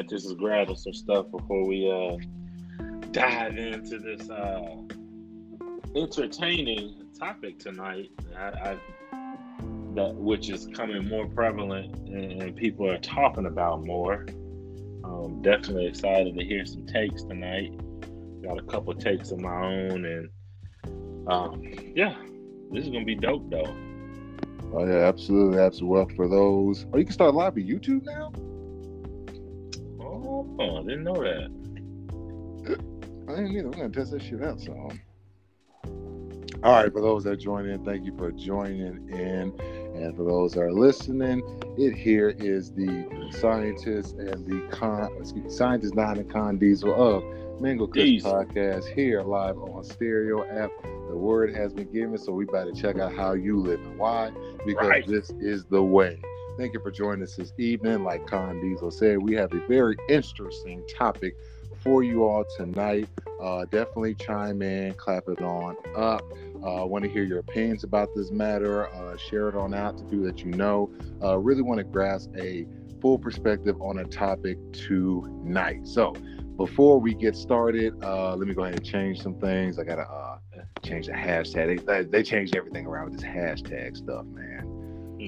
scientists is grabbing some stuff before we uh dive into this uh entertaining topic tonight. I, I that which is coming more prevalent and people are talking about more. Um, definitely excited to hear some takes tonight. Got a couple takes of my own, and um, yeah, this is gonna be dope though. Oh yeah, absolutely, absolutely. Well, for those, oh, you can start live on YouTube now. Oh, I didn't know that. I didn't either. We're gonna test that shit out. So, all right, for those that join in, thank you for joining in. And for those that are listening, it here is the scientist and the con, excuse me, scientist Nine and Con Diesel of Mango Kush Podcast here live on Stereo app. The word has been given, so we better check out how you live and why, because right. this is the way. Thank you for joining us this evening. Like Con Diesel said, we have a very interesting topic for you all tonight. Uh, definitely chime in, clap it on up. I uh, want to hear your opinions about this matter. Uh, share it on out to people that you know. Uh, really want to grasp a full perspective on a topic tonight. So, before we get started, uh, let me go ahead and change some things. I gotta uh, change the hashtag. They, they changed everything around with this hashtag stuff, man.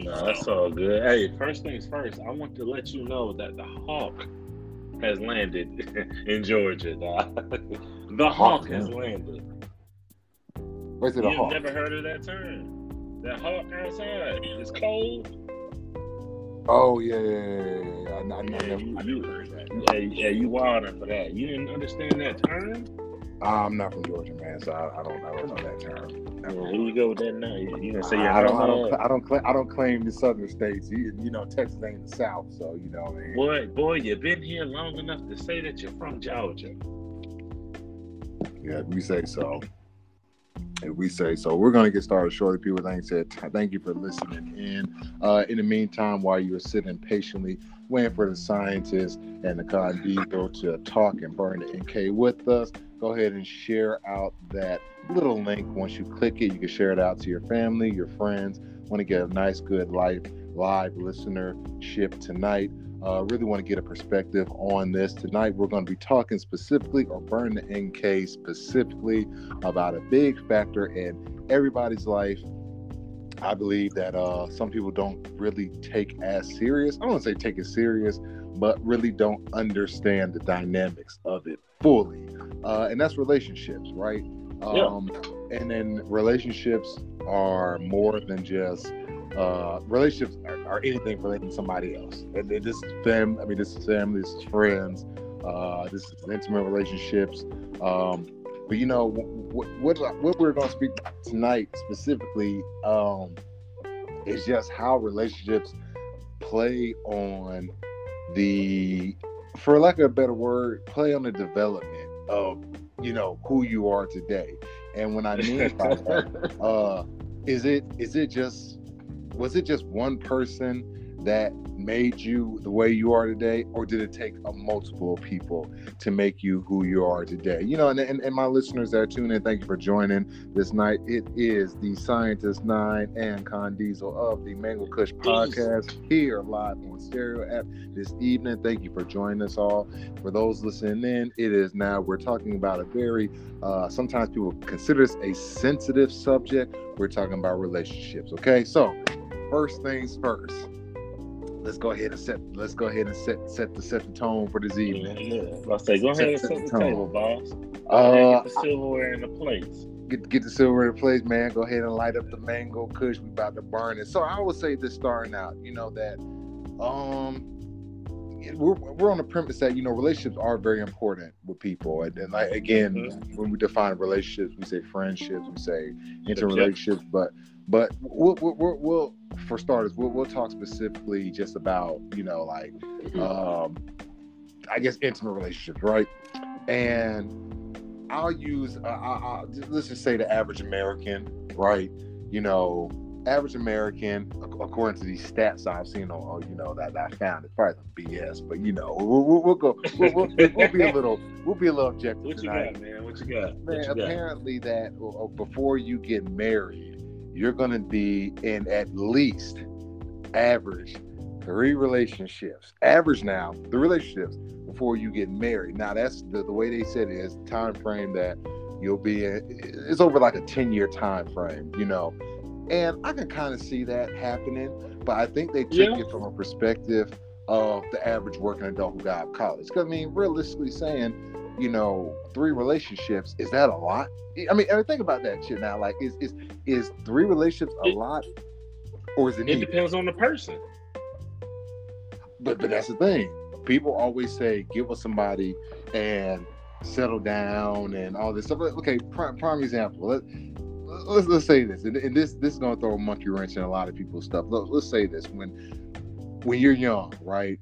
No, that's all good. Hey, first things first, I want to let you know that the Hawk has landed in Georgia. the Hawk has landed. Where's it You've a hawk? never heard of that term? That hawk outside. It's cold. Oh yeah, yeah, yeah. yeah. I, I, I, never, you, I never heard that. yeah, yeah, you wilding for that. You didn't understand that term? I'm not from Georgia, man, so I, I don't, I don't know that term. Yeah, Never. here you go with that now. You, you gonna say you're I don't, I don't, I don't, claim, I don't claim the southern states. You, you know, Texas ain't the South, so you know what Boy, boy, you've been here long enough to say that you're from Georgia. Yeah, we say so. If we say so, we're going to get started shortly. People, thank you, thank you for listening in. Uh, in the meantime, while you're sitting patiently waiting for the scientists and the con diesel to talk and burn the MK with us, go ahead and share out that little link. Once you click it, you can share it out to your family, your friends. Want to get a nice, good life live listenership tonight. Uh, really want to get a perspective on this tonight. We're going to be talking specifically, or burn the MK specifically, about a big factor in everybody's life. I believe that uh, some people don't really take as serious. I don't want to say take it serious, but really don't understand the dynamics of it fully, uh, and that's relationships, right? Um, And then relationships are more than just uh, relationships are, are anything relating to somebody else. And, and this is fam. I mean, this is family. This is friends. Uh, this is intimate relationships. Um, but you know what, what what we're going to speak about tonight specifically um, is just how relationships play on the, for lack of a better word, play on the development of you know who you are today. And when I mean by that, uh, is it is it just was it just one person that made you the way you are today or did it take a multiple people to make you who you are today? You know and, and, and my listeners that are tuning in thank you for joining this night. It is the scientist nine and con diesel of the mango kush podcast here live on stereo app this evening. Thank you for joining us all. For those listening in it is now we're talking about a very uh, sometimes people consider this a sensitive subject. We're talking about relationships okay? So first things first let's go ahead and set let's go ahead and set set the set the tone for this evening. Yeah, I say, go ahead and set the tone. table, boss. Uh, get the silverware and the plates. Get get the silverware in place, man. Go ahead and light up the mango kush. We about to burn it. So I would say this starting out, you know that um we're, we're on the premise that you know relationships are very important with people and, and like again Mhm. when we define relationships we say friendships we say interrelationships but but we'll, we'll, we'll, we'll for starters we'll, we'll talk specifically just about you know like um i guess intimate relationships right and i'll use uh, I, I, let's just say the average american right you know average american according to these stats i've seen on, you know that, that i found it's probably some bs but you know we'll, we'll, we'll go we'll, we'll, we'll be a little we'll be a little objective What you tonight got, man? What you got? Man, you got? apparently that uh, before you get married, you're going to be in at least average three relationships. Average now, the relationships before you get married. Now that's the, the way they said it is time frame that you'll be in. It's over like a 10 year time frame, you know. And I can kind of see that happening, but I think they took yeah. it from a perspective of the average working adult who got out of college. Because I mean, realistically saying, you know, three relationships is that a lot? I mean, think about that shit now. Like, is is is three relationships a lot, or is it? It depends on the person. But but that's the thing. People always say, "Give us somebody and settle down and all this stuff." Okay, prime, prime example. Let, let's let's say this, and, and this this is gonna throw a monkey wrench in a lot of people's stuff. Let, let's say this when when you're young, right?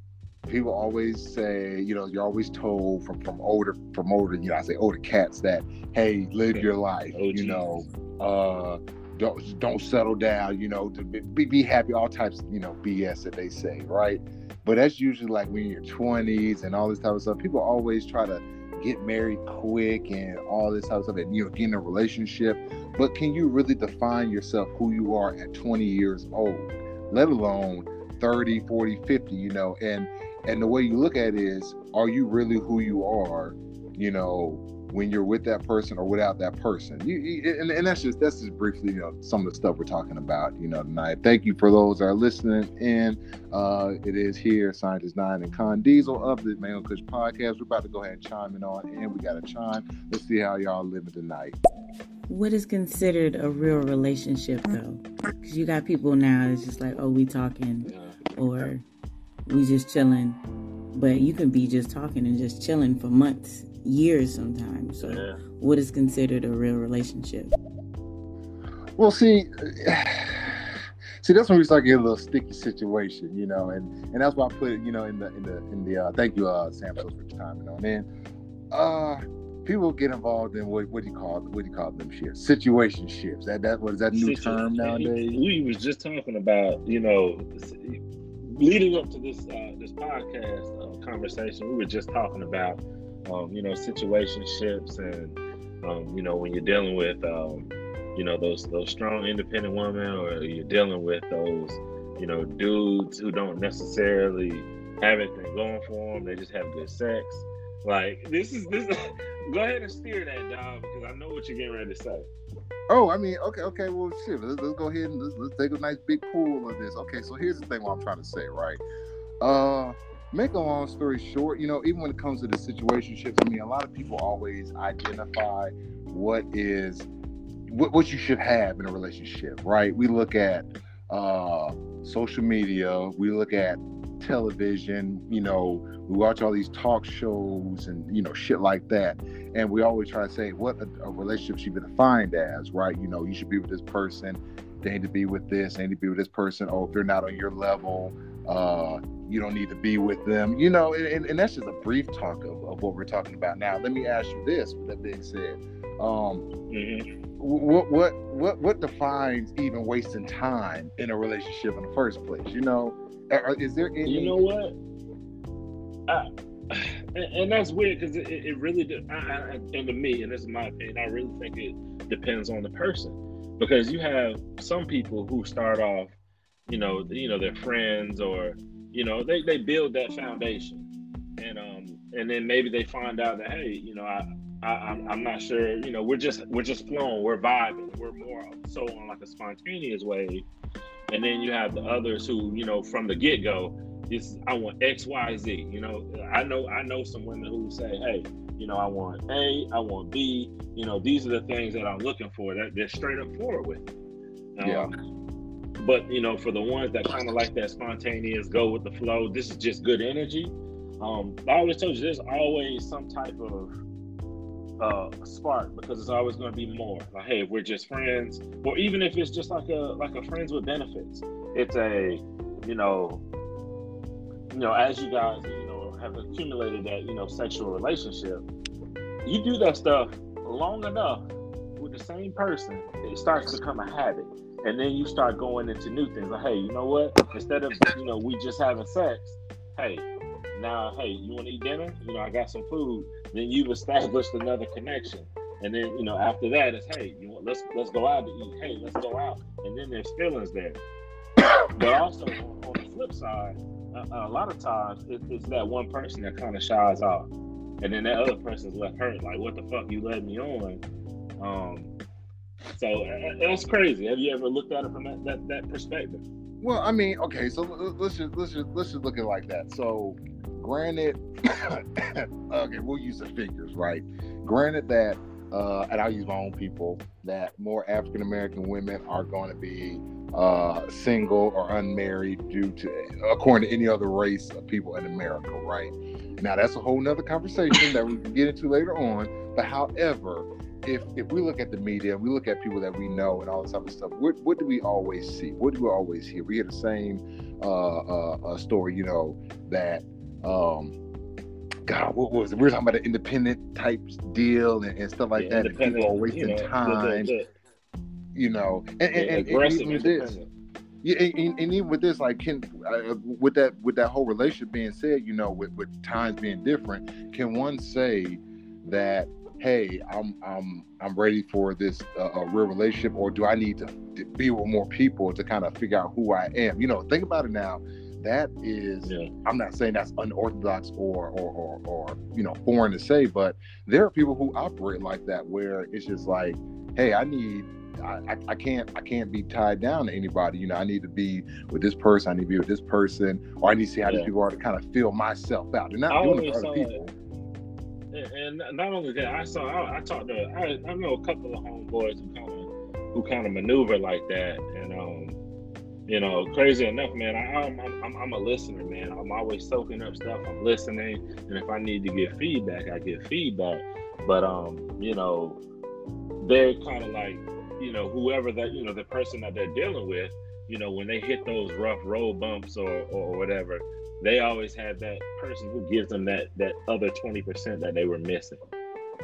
People always say, you know, you're always told from from older from older, you know, I say older cats that, hey, live your life, oh, you know, uh, don't don't settle down, you know, to be, be happy, all types, you know, BS that they say, right? But that's usually like when you're 20s and all this type of stuff. People always try to get married quick and all this type of stuff and you know get in a relationship but can you really define yourself who you are at 20 years old let alone 30 40 50 you know and and the way you look at it is are you really who you are you know when you're with that person or without that person? You, you and, and, that's just that's just briefly you know some of the stuff we're talking about you know tonight. Thank you for those that are listening in. Uh it is here scientist nine and con diesel of the mango kush podcast. We're about to go ahead and chime in on and we got a chime. Let's see how y'all living tonight. What is considered a real relationship though? Because you got people now it's just like oh we talking or we just chilling. But you can be just talking and just chilling for months, years sometimes. So, yeah. what is considered a real relationship? Well, see, see, that's when we start getting a little sticky situation, you know, and and that's why I put it, you know, in the in the in the. Uh, thank you, uh, Sam, for your time, you know, and then, uh, people get involved in what what do you call what do you call them shit situationships that that what is that new term nowadays we was just talking about you know leading up to this uh, this podcast uh, conversation, we were just talking about um, you know situationships and um, you know when you're dealing with um, you know those those strong independent women, or you're dealing with those you know dudes who don't necessarily have anything going for them; they just have good sex. Like this is this. go ahead and steer that, dog, because I know what you're getting ready to say. Oh, I mean, okay, okay. Well, shit. Let's, let's go ahead and let's, let's, take a nice big pool of this. Okay, so here's the thing. What I'm trying to say, right? Uh, make a long story short, you know, even when it comes to the situationships, I mean, a lot of people always identify what is what, what you should have in a relationship, right? We look at uh, social media, we look at television, you know, we watch all these talk shows and you know shit like that, and we always try to say what a, a relationship should be defined as, right? You know, you should be with this person, they need to be with this, they need to be with this person. Oh, if they're not on your level, uh, you don't need to be with them. You know, and, and that's just a brief talk of, of what we're talking about now. Let me ask you this: with that being said, um, mm-hmm. what what what what defines even wasting time in a relationship in the first place? You know, is there any? You know what? I, and, and, that's weird because it, it, really, I, I, and to me, and this is my opinion, I really think it depends on the person because you have some people who start off, you know, you know, their friends or you know, they they build that foundation, and um, and then maybe they find out that hey, you know, I. I, I'm not sure. You know, we're just we're just flowing. We're vibing. We're more so on like a spontaneous wave and then you have the others who you know from the get go this I want X Y Z. You know I know I know some women who say hey you know I want A I want B you know these are the things that I'm looking for that they're straight up forward with. Um, yeah. But you know for the ones that kind of like that spontaneous go with the flow this is just good energy. Um, I always told you there's always some type of uh, spark because it's always going to be more. Like, hey, we're just friends, or even if it's just like a like a friends with benefits. It's a, you know, you know, as you guys, you know, have accumulated that, you know, sexual relationship, you do that stuff long enough with the same person, it starts to become a habit. And then you start going into new things. Like, hey, you know what? Instead of, you know, we just having sex, hey, now, hey, you want to eat dinner? You know, I got some food. Then you've established another connection. And then, you know, after that, it's hey, you want let's let's go out to eat. Hey, let's go out. And then there's feelings there. but also on, on the flip side, a, a lot of times it, it's that one person that kind of shies off, and then that other person's left hurt. Like, what the fuck you led me on? Um, so it was crazy. Have you ever looked at it from that, that, that perspective? Well, I mean, okay, so let's just let's just let's just look at it like that. So, granted, okay, we'll use the figures, right? Granted that, uh, and I'll use my own people that more African American women are going to be uh, single or unmarried due to, according to any other race of people in America, right? Now that's a whole nother conversation that we can get into later on. But however, if if we look at the media and we look at people that we know and all this type of stuff, what, what do we always see? What do we always hear? We hear the same uh, uh, uh, story, you know, that um, God, what was it? We were talking about an independent type deal and, and stuff like yeah, that. And people are wasting you know, time. The, the, the, you know, and, and, and, and even this, yeah, and, and, even with this, like, can uh, with that with that whole relationship being said, you know, with with times being different, can one say that hey, I'm I'm I'm ready for this uh, a real relationship, or do I need to, to, be with more people to kind of figure out who I am? You know, think about it now. That is, yeah. I'm not saying that's unorthodox or, or or or you know foreign to say, but there are people who operate like that, where it's just like, hey, I need I, I, can't I can't be tied down to anybody. You know, I need to be with this person. I need to be with this person, or I need to see how yeah. these people are to kind of feel myself out. They're not I doing it for other people. And not only that, I saw I, I talked to I, I know a couple of homeboys who kind of who kind of maneuver like that, and um, you know, crazy enough, man. I, I'm, I'm I'm a listener, man. I'm always soaking up stuff. I'm listening, and if I need to get feedback, I get feedback. But um, you know, they're kind of like, you know, whoever that you know the person that they're dealing with, you know, when they hit those rough road bumps or or whatever, they always have that person who gives them that that other 20% that they were missing.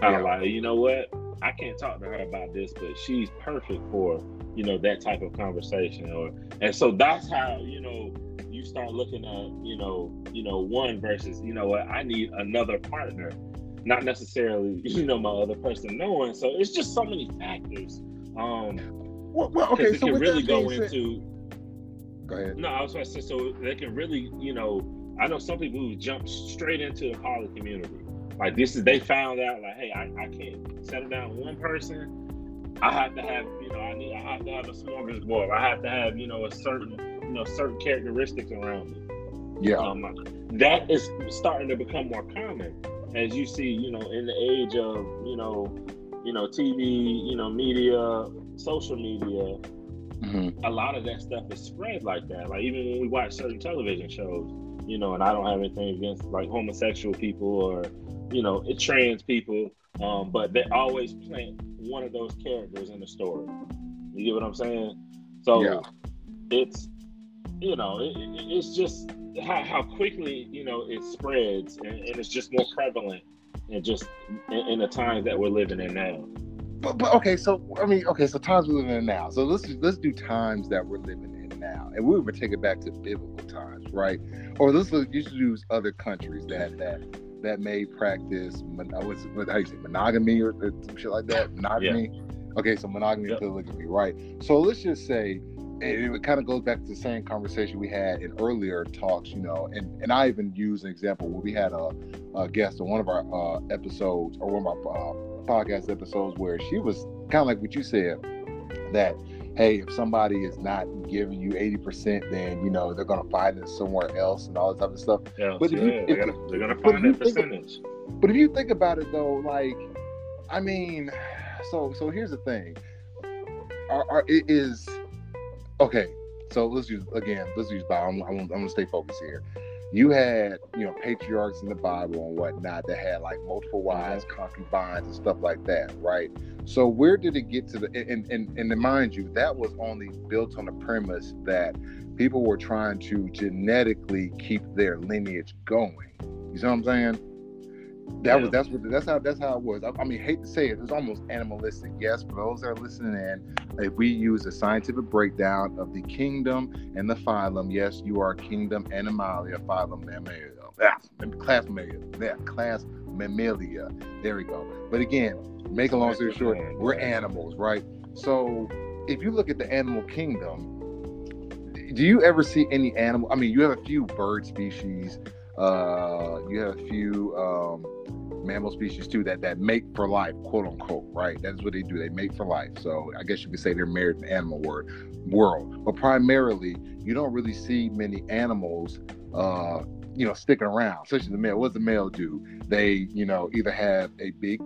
Kind of yeah. like, you know what? I can't talk to her about this, but she's perfect for, you know, that type of conversation. Or and so that's how, you know, you start looking at, you know, you know, one versus, you know what, I need another partner. Not necessarily, you know, my other person knowing. So it's just so many factors. Um well, well okay, it so can really go into Go ahead. No, I was going to say so they can really, you know, I know some people who jump straight into the poly community. Like this is they found out like, hey, I, I can't settle down one person. I have to have, you know, I need I have to have a smorgasbord. I have to have, you know, a certain, you know, certain characteristics around me. Yeah. Um, that is starting to become more common as you see, you know, in the age of, you know, you know, TV, you know, media, social media, Mm-hmm. A lot of that stuff is spread like that. Like even when we watch certain television shows, you know, and I don't have anything against like homosexual people or, you know, it trans people, um, but they always plant one of those characters in the story. You get what I'm saying? So yeah. it's, you know, it, it's just how, how, quickly you know it spreads, and, and it's just more prevalent, and just in, in the times that we're living in now but, but okay, so I mean, okay, so times we're living in now. So let's let's do times that we're living in now, and we would take it back to biblical times, right? Or let's look, you should use other countries that that that may practice what's what how you say monogamy or, or some shit like that. Monogamy. Yeah. Okay, so monogamy, yep. polygamy, right? So let's just say and it kind of goes back to the same conversation we had in earlier talks, you know, and, and I even use an example where we had a, a guest on one of our uh, episodes or one of our uh, podcast episodes where she was kind of like what you said that hey if somebody is not giving you 80% then you know they're going to find it somewhere else and all this other stuff. Yeah, but if you, if, they're going to find that percentage. of, but if you think about it though like i mean so so here's the thing. Are, are it is okay so let's use again let's use Bible. I'm, I'm, I'm gonna stay focused here you had you know patriarchs in the bible and whatnot that had like multiple uh-huh. wives concubines and stuff like that right? So where did it get to the and and, and mind you that was only built on the premise that people were trying to genetically keep their lineage going. You see what i'm saying that yeah. was that's what that's how that's how it was. I, I, mean, hate to say it, it was almost animalistic. Yes, for those that are listening in, if we use a scientific breakdown of the kingdom and the phylum, yes, you are kingdom Animalia, phylum Mammalia, ah, class Mammalia, yeah, class Mammalia. There we go. But again, make a long story short, we're animals, right? So if you look at the animal kingdom, do you ever see any animal? I mean, you have a few bird species. Uh, you have a few um, mammal species too that that mate for life, quote unquote. Right? That's what they do. They mate for life. So I guess you could say they're married in the animal world. World, but primarily, you don't really see many animals. Uh, you know, sticking around, especially the male. What does the male do? They, you know, either have a big,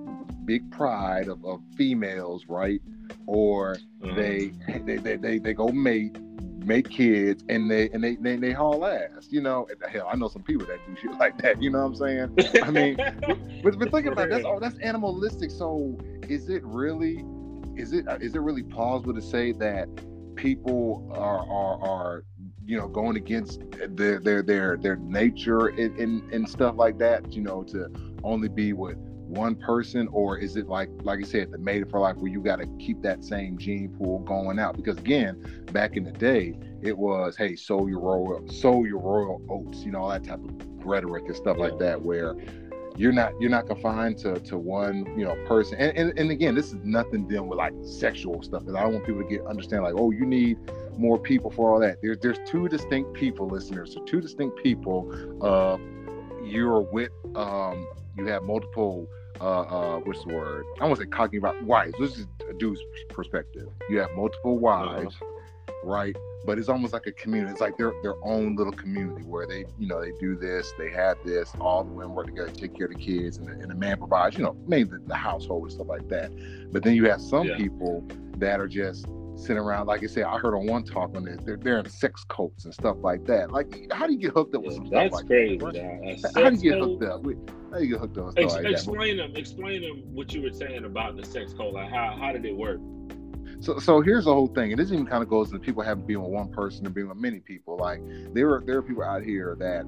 big pride of, of females, right? Or mm-hmm. they, they, they, they, they go mate, make kids, and they, and they, they, they haul ass. You know, hell, I know some people that do shit like that. You know what I'm saying? I mean, but, but think about it, that's all. That's animalistic. So, is it really? Is it is it really plausible to say that people are are, are you know going against their their their their nature and, and, and stuff like that you know to only be with one person or is it like like you said the made it for life where you got to keep that same gene pool going out? Because again back in the day it was hey sow your royal sow your royal oats you know all that type of rhetoric and stuff yeah. like that where you're not you're not confined to to one you know person. And, and and again this is nothing dealing with like sexual stuff because i don't want people to get understand like oh you need more people for all that. There's there's two distinct people listeners so two distinct people uh you're with um you have multiple uh uh what's the word i want to say talking about wives this is a dude's perspective you have multiple wives uh-huh. right but it's almost like a community. It's like their their own little community where they, you know, they do this, they have this, all the women work together, take care of the kids, and the, and the man provides, you know, mainly the, the, household and stuff like that. But then you have some yeah. people that are just sitting around, like I said, I heard on one talk on this, they're, they're in sex cults and stuff like that. Like, how do you get hooked up with some yeah, stuff like crazy, that? How do you get hooked up? How do you get hooked up? Ex- like explain that? them. Explain them what you were saying about the sex cult. Like, how how did it work? So, so here's the whole thing, and this even kind of goes to people having been with one person and being with many people. Like there are there are people out here that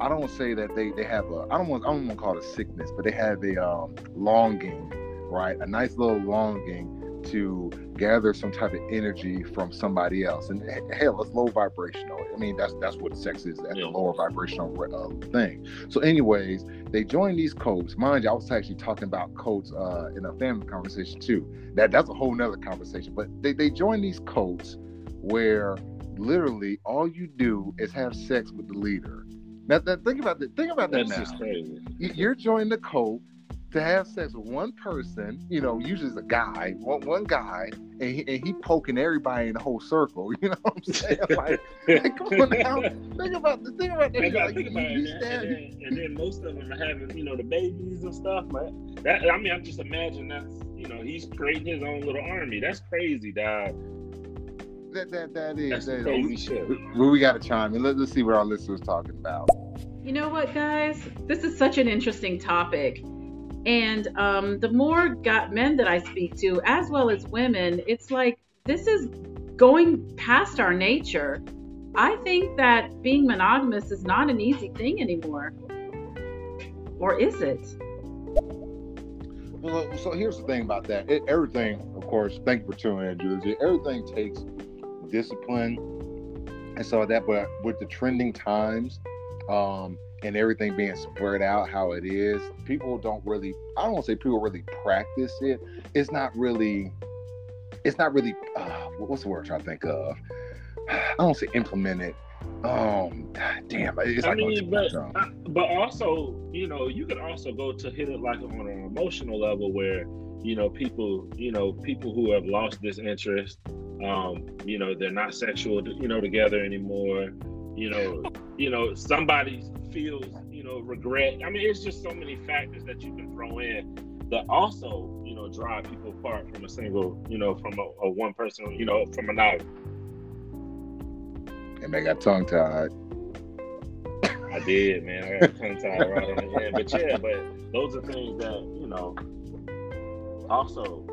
I don't want to say that they they have a I don't want I don't want to call it a sickness, but they have a um, longing, right? A nice little longing to gather some type of energy from somebody else. And hell, it's low vibrational. I mean, that's that's what sex is. That's yeah. a lower vibrational uh, thing. So, anyways, they join these codes. Mind you, I was actually talking about codes uh, in a family conversation too. That that's a whole nother conversation. But they they join these codes where literally all you do is have sex with the leader. Now, think about that. Think about that That's now. crazy. You're joining the code to have sex with one person, you know, usually it's a guy, one, one guy, and he, and he poking everybody in the whole circle. You know what I'm saying? Like, like come on now, think about the thing about that. Like, think about you, it, and, then, and then most of them are having, you know, the babies and stuff. Man, that I mean, I'm just imagine that's, you know, he's creating his own little army. That's crazy, dog. That that that is that's that crazy is, shit. We, we got to chime in. Let, let's see what our listeners talking about. You know what, guys? This is such an interesting topic and um, the more got men that I speak to, as well as women, it's like this is going past our nature. I think that being monogamous is not an easy thing anymore. Or is it? Well, so here's the thing about that. It, everything, of course, thank you for tuning in, Julie. Everything takes discipline and so that, but with the trending times, um, and everything being spread out how it is, people don't really, I don't want to say people really practice it. It's not really, it's not really, uh, what's the word I'm trying to think of? I don't say implement it. Um, damn, it's I mean, but, uh, but also, you know, you could also go to hit it like on an emotional level where, you know, people, you know, people who have lost this interest, um, you know, they're not sexual, you know, together anymore. You know, you know, somebody's feels, you know, regret. I mean, it's just so many factors that you can throw in that also, you know, drive people apart from a single, you know, from a, a one person, you know, from a night. And they got tongue tied. I did, man. I got tongue tied right on the end. But yeah, but those are things that, you know, also,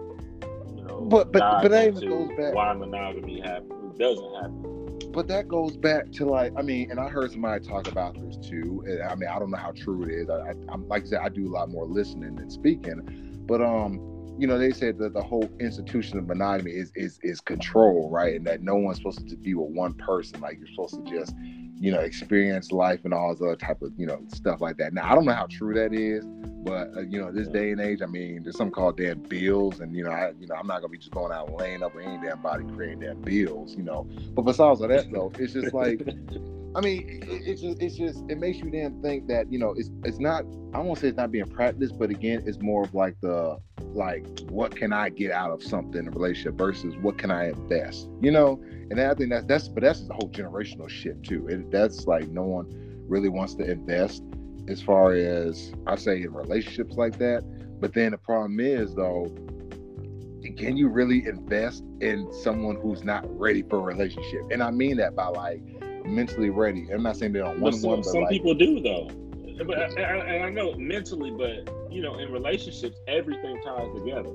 you know, but but but that even goes back why monogamy happen doesn't happen but that goes back to like I mean, and I heard somebody talk about this too. I mean, I don't know how true it is. I, am like I said, I do a lot more listening than speaking, but um, you know, they said that the whole institution of monogamy is is is control, right? And that no one's supposed to be with one person. Like you're supposed to just, you know, experience life and all this other type of, you know, stuff like that. Now I don't know how true that is, but uh, you know, this day and age, I mean, there's something called damn bills, and you know, I, you know, I'm not gonna be just going out and laying up with any damn body creating damn bills, you know. But besides all that, though, it's just like. I mean, it, it's just it's just it makes you then think that you know it's it's not I won't say it's not being practiced, but again, it's more of like the like what can I get out of something in a relationship versus what can I invest, you know? And I think that's that's but that's the whole generational shit too. It, that's like no one really wants to invest as far as I say in relationships like that. But then the problem is though, can you really invest in someone who's not ready for a relationship? And I mean that by like mentally ready. I'm not saying they don't want some, one, but some like, people do though. But and I know mentally, but you know, in relationships, everything ties together.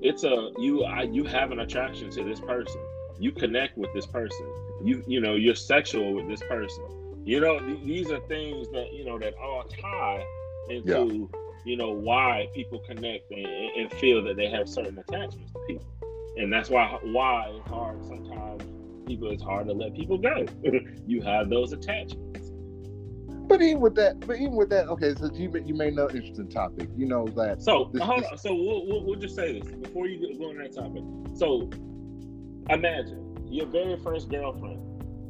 It's a you I, you have an attraction to this person. You connect with this person. You you know you're sexual with this person. You know th- these are things that you know that all tie into yeah. you know why people connect and, and feel that they have certain attachments to people, and that's why why it's hard sometimes people it's hard to let people go. you have those attachments. But even with that, but even with that, okay. So you you may know interesting topic. You know that. So this, hold this, on. So we'll, we'll, we'll just say this before you go on that topic. So imagine your very first girlfriend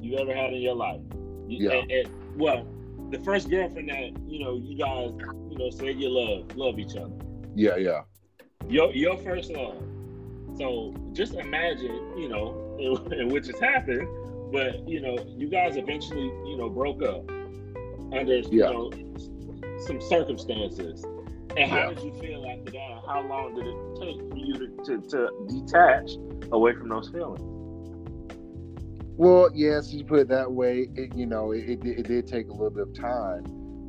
you ever had in your life. You, yeah. And, and, well, the first girlfriend that you know you guys you know say you love love each other. Yeah, yeah. Your your first love. So just imagine, you know, in, in which has happened, but you know, you guys eventually, you know, broke up under yeah. you know some circumstances. And how yeah. did you feel after that? How long did it take for you to, to, to detach away from those feelings? Well, yes, you put it that way. It, you know, it, it, it, did take a little bit of time,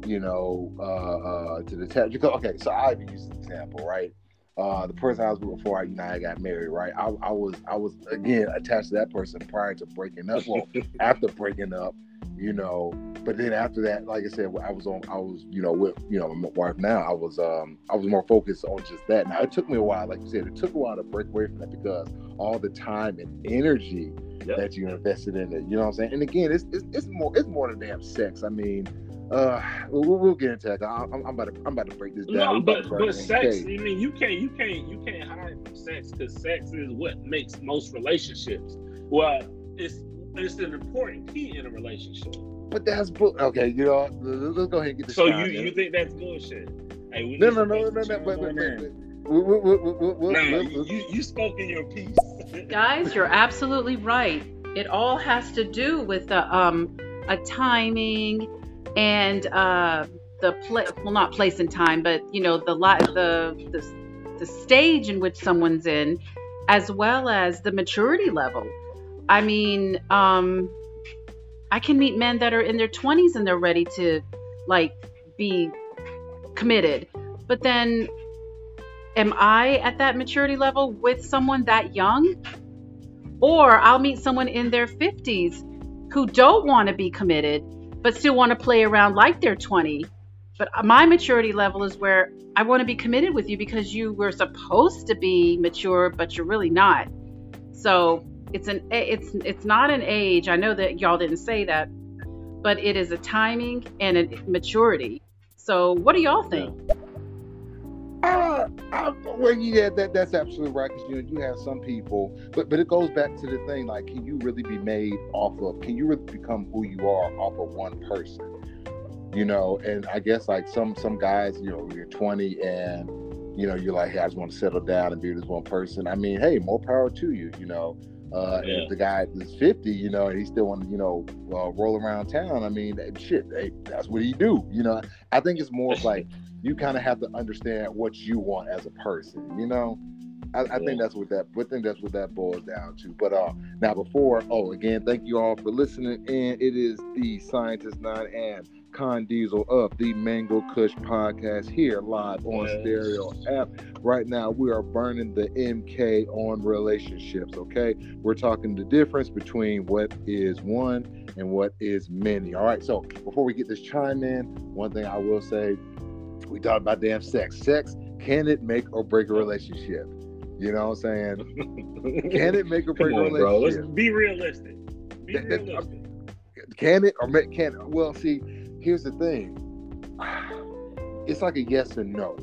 you know, uh, uh, to detach. Because, okay, so I've used an example, right? Uh, the person I was with before I, you know, I got married, right? I, I was, I was again attached to that person prior to breaking up. Well, after breaking up, you know, but then after that, like I said, I was on, I was, you know, with, you know, my wife now, I was, um, I was more focused on just that. Now it took me a while, like you said, it took a while to break away from that because all the time and energy yep. that you invested in it, you know what I'm saying? And again, it's, it's, it's more, it's more than damn sex. I mean, uh, we'll, we'll get into that. I'm, I'm, about to I'm about to break this down. No, but but sex. I mean, you can't you can't you can't hide from sex because sex is what makes most relationships. Well, it's it's an important key in a relationship. But that's bu- okay. You know, let's go ahead and get this. So you you think that's bullshit? Hey, we no, no, no, no, no, but, but, but, no, you, you spoke in your piece. Guys, you're absolutely right. It all has to do with the um a timing and uh, the play well not place and time but you know the the the, the stage in which someone's in as well as the maturity level. I mean um i can meet men that are in their 20s and they're ready to like be committed. But then am i at that maturity level with someone that young? Or i'll meet someone in their 50s who don't want to be committed but still want to play around like they're 20. But my maturity level is where I want to be committed with you because you were supposed to be mature, but you're really not. So it's an eh, it's it's not an age. I know that y'all didn't say that, but it is a timing and a maturity. So what do y'all think? Uh, I, well, yeah, that, that's absolutely right. Because you know, you have some people, but but it goes back to the thing like, can you really be made off of? Can you really become who you are off of one person? You know, and I guess like some some guys, you know, you're 20 and you know you're like, hey, I just want to settle down and be this one person. I mean, hey, more power to you. You know, uh, yeah. if the guy is 50, you know, and he still want to, you know, uh, roll around town, I mean, shit, hey, that's what he do. You know, I think it's more like you kind of have to understand what you want as a person. You know, I, I think that's what that. I think that's what that boils down to. But uh, now before, oh, again, thank you all for listening. And it is the Scientist Nine and Con Diesel of the Mango Kush podcast here live on yes. Stereo app. Right now, we are burning the MK on relationships. Okay, we're talking the difference between what is one and what is many. All right, so before we get this chime in, one thing I will say we talked about damn sex. Sex, can it make or break a relationship? You know what I'm saying? Can it make or break Come a on, bro. Let's relationship? be realistic. Be That- that- realistic. Can it or ma- can it? Well, see, here's the thing. It's like a yes and no.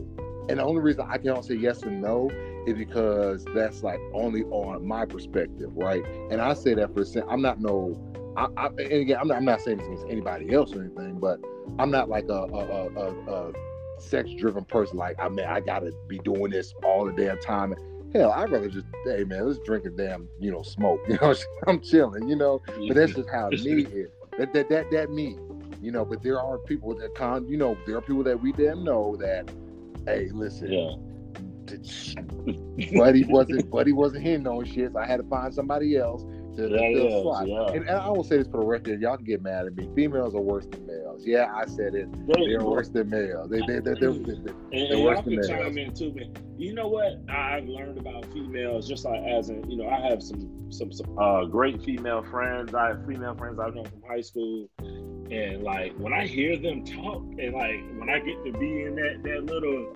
And the only reason I can't say yes and no is because that's like only on my perspective, right? And I say that for sen- I'm not no, I, I, and again, I'm not, I'm not saying this against anybody else or anything, but I'm not like a a, a, a, a sex driven person. Like ah, I mean, I gotta be doing this all the damn time. Hell, I'd rather just, hey man, let's drink a damn, you know, smoke. You know, I'm chilling. You know, but that's just how me is. That that that that me. You know, but there are people that con. You know, there are people that we damn know that. Hey, listen, yeah. buddy wasn't buddy wasn't hitting on shit. So I had to find somebody else to, to Yeah, fill a yeah, slot. yeah. And, and I will say this for the record, y'all can get mad at me. Females are worse than males. Yeah, I said it. They- They're worse than males. They they they they're, they And, They're and worse y'all than chime in too, man. You know what I've learned about females, just like as in, you know, I have some some, some uh, great female friends. I have female friends I've known from high school, and like when I hear them talk, and like when I get to be in that that little,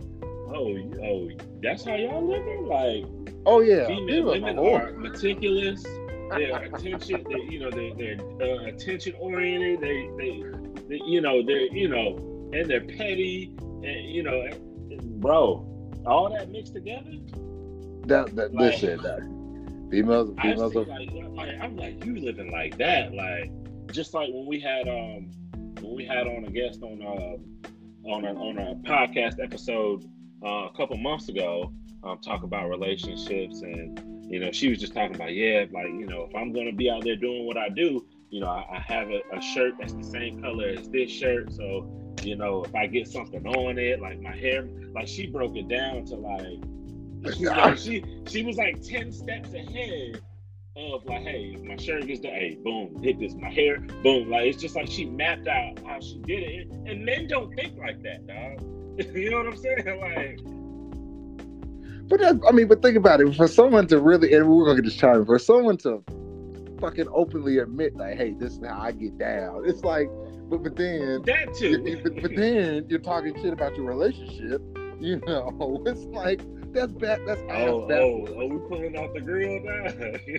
oh oh, that's how y'all living, like oh yeah, female women are meticulous. They're attention. They, you know, they, they're uh, attention oriented. They, they, they, you know, they're, you know, and they're petty. And you know, and- bro, all that mixed together. that, that Like- listen, that, females females are like, like, I'm like, you living like that, like just like when we had um when we had on a guest on uh on a on a podcast episode uh, a couple months ago, um, talk about relationships and you know she was just talking about yeah, like you know if I'm gonna be out there doing what I do, you know I, I have a, a shirt that's the same color as this shirt, so you know if I get something on it, like my hair, like she broke it down to like she like, she she was like ten steps ahead of like, hey, my shirt gets done, hey, boom, hit this, my hair, boom. Like it's just like she mapped out how she did it. And men don't think like that, dog. you know what I'm saying? Like, But that, I mean, but think about it. For someone to really, and we're gonna get this chime. For someone to fucking openly admit, like, "Hey, this is how I get down," it's like, but but then, that too. you- but, but then you're talking shit about your relationship. You know, it's like that's bad. That's Oh, oh, backwards. oh, we pulling out the grill now.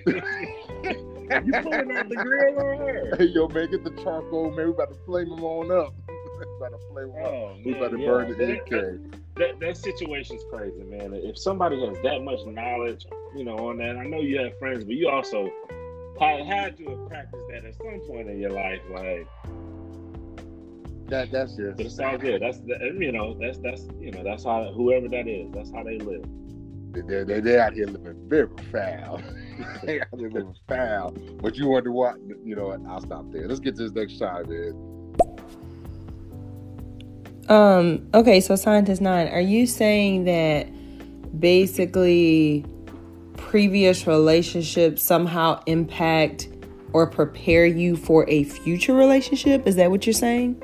you pulling out the grill on her. Hey, yo, man, get the charcoal, man. We about to flame them on up. Oh, we about to flame them up. Oh, We to yeah. burn the That- AK. that that situation's crazy, man. If somebody has that much knowledge, you know, on that, I know you have friends, but you also had, had to have practiced that at some point in your life. Like, That that's just. but it's all good. That's the, you know, that's that's you know, that's how whoever that is, that's how they live. They they they out here living very foul. they out here living foul. But you wonder what? You know what? I'll stop there. Let's get to this next shot, man. Um, okay, so scientist nine, are you saying that basically previous relationships somehow impact or prepare you for a future relationship? Is that what you're saying?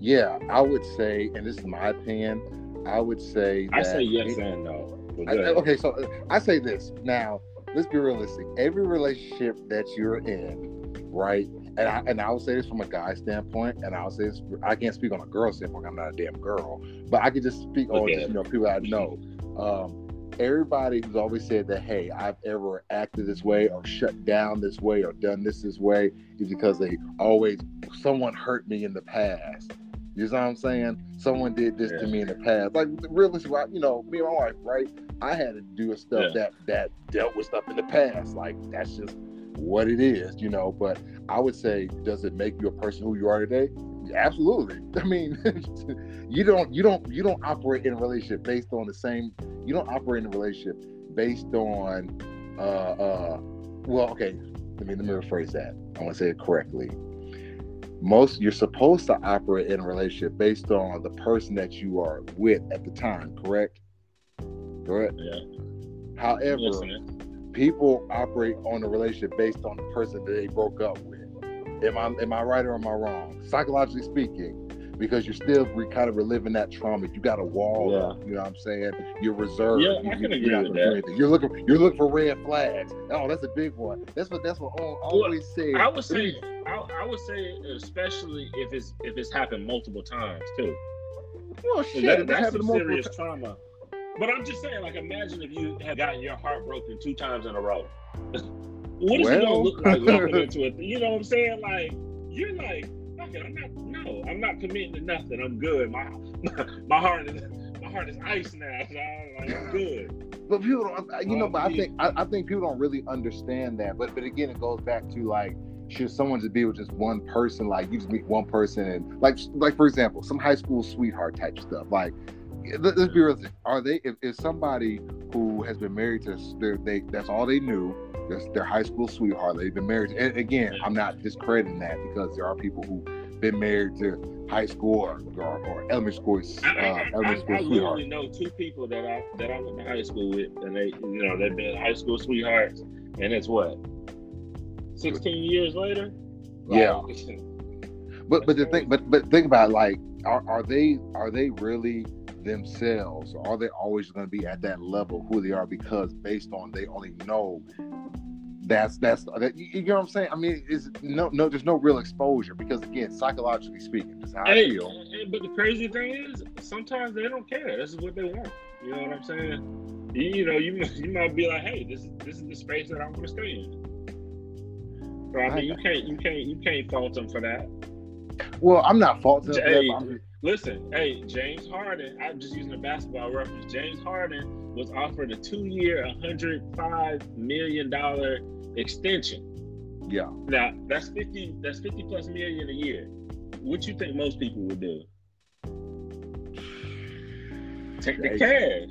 Yeah, I would say, and this is my opinion. I would say. That I say yes and no. I- go I- okay, so uh, I say this now. Let's be realistic. Every relationship that you're in, right? And I, and I will say this from a guy standpoint, and I'll say this. I can't speak on a girl standpoint. I'm not a damn girl, but I can just speak on just, you know people I know. Um, everybody who's always said that, hey, I've ever acted this way or shut down this way or done this this way is because they always someone hurt me in the past. You know what I'm saying? Someone did this to me in the past. Like realistically, you know, me and my wife, right? I had to do stuff Yeah. that that dealt with stuff in the past. Like that's just what it is, you know. But I would say, does it make you a person who you are today? Absolutely. I mean, you don't you don't you don't operate in a relationship based on the same. You don't operate in a relationship based on. uh uh Well, okay. Let me let me rephrase that. I want to say it correctly. Most you're supposed to operate in a relationship based on the person that you are with at the time. Correct. Correct. Yeah. However, people operate on a relationship based on the person that they broke up with. Am I am I right or am I wrong? Psychologically speaking, because you're still re, kind of reliving that trauma. You got a wall, Yeah. up, you know what I'm saying? You're reserved. Yeah, you, I can you- agree you're with that. You're looking you're looking for red flags. Oh, that's a big one. That's what that's what I always say. I would say, I, I would say, especially if it's if it's happened multiple times too. well, 'Cause shit, That, that's happened some serious times- trauma. But I'm just saying, like, imagine if you had gotten your heart broken two times in a row. what is well. it gonna look like walking into it? You know what I'm saying? Like, you're like, I'm not. No, I'm not committing to nothing. I'm good. My my heart is my heart is ice now. So I'm, like, I'm good. But people don't, you know. Oh, but I think I, I think people don't really understand that. But but again, it goes back to like should someone just be with just one person like you just meet one person and like like for example some high school sweetheart type stuff like let's be real. Are they if, if somebody who has been married to their they that's all they knew that's their high school sweetheart they've been married and again i'm not discrediting that because there are people who been married to high school or, or, or elementary school uh, I, elementary school I, I literally know two people that I that I went to high school with and they you know they've been high school sweethearts and it's what? 16 years later? Yeah. But but the thing but but think about it, like are, are they are they really themselves are they always going to be at that level who they are because based on they only know that's that's that, you, know what I'm saying? I mean, is no no there's no real exposure because again, psychologically speaking, that's how hey, I feel. but the crazy thing is, sometimes they don't care. This is what they want. You know what I'm saying? You, you know, you you might be like, hey, this is this is the space that I want to stay in. So I mean, you can't you can't you can't fault them for that. Well, I'm not faulting them. Listen, hey, James Harden, I'm just using a basketball reference. James Harden was offered a two year, $105 million extension. Yeah. Now, that's 50 that's 50 plus million a year. What you think most people would do? Take the cash.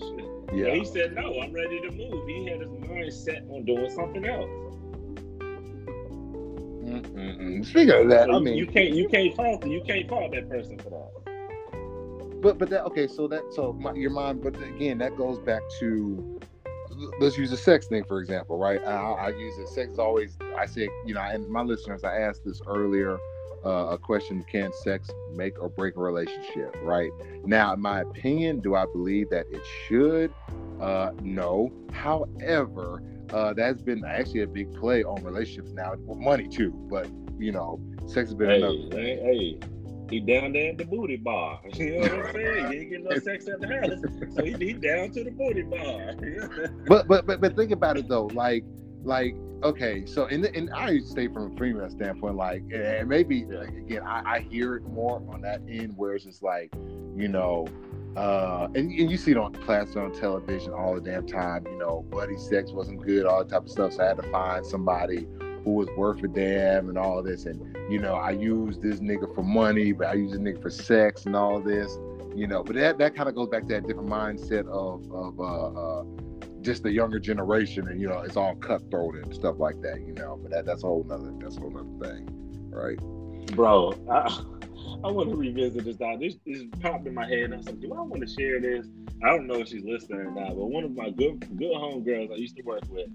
Yeah. he said, no, I'm ready to move. He had his mind set on doing something else. Mm-mm. Speaking of that, so I mean, you can't you can't fault you can't fault that person for that but but that okay so that so my, your mind but again that goes back to let's use the sex thing for example right? I, I use it. Sex is always i say you know and my listeners i asked this earlier uh, a question can sex make or break a relationship right? Now in my opinion do i believe that it should? Uh, no. However uh, that's been actually a big play on relationships now with money too but you know sex has been hey, another hey, hey he down there at the booty bar. You know what I'm saying? He ain't getting no sex at the house, so he, he down to the booty bar. but but but but think about it though, like like okay, so in the, and I used to say from a female standpoint, like and maybe like, again I, I hear it more on that end where it's just like you know uh, and, and you see it on class on television all the damn time. You know, buddy sex wasn't good, all that type of stuff. So I had to find somebody who was worth a damn and all this. And, you know, I use this nigga for money, but I use this nigga for sex and all this, you know. But that, that kind of goes back to that different mindset of, of uh, uh, just the younger generation. And, you know, it's all cutthroat and stuff like that, you know. But that, that's a whole nother, that's a whole nother thing, right? Bro, I, I want to revisit this now. This, this popped in my head. And I was like, do I want to share this? I don't know if she's listening or not, but one of my good good homegirls I used to work with,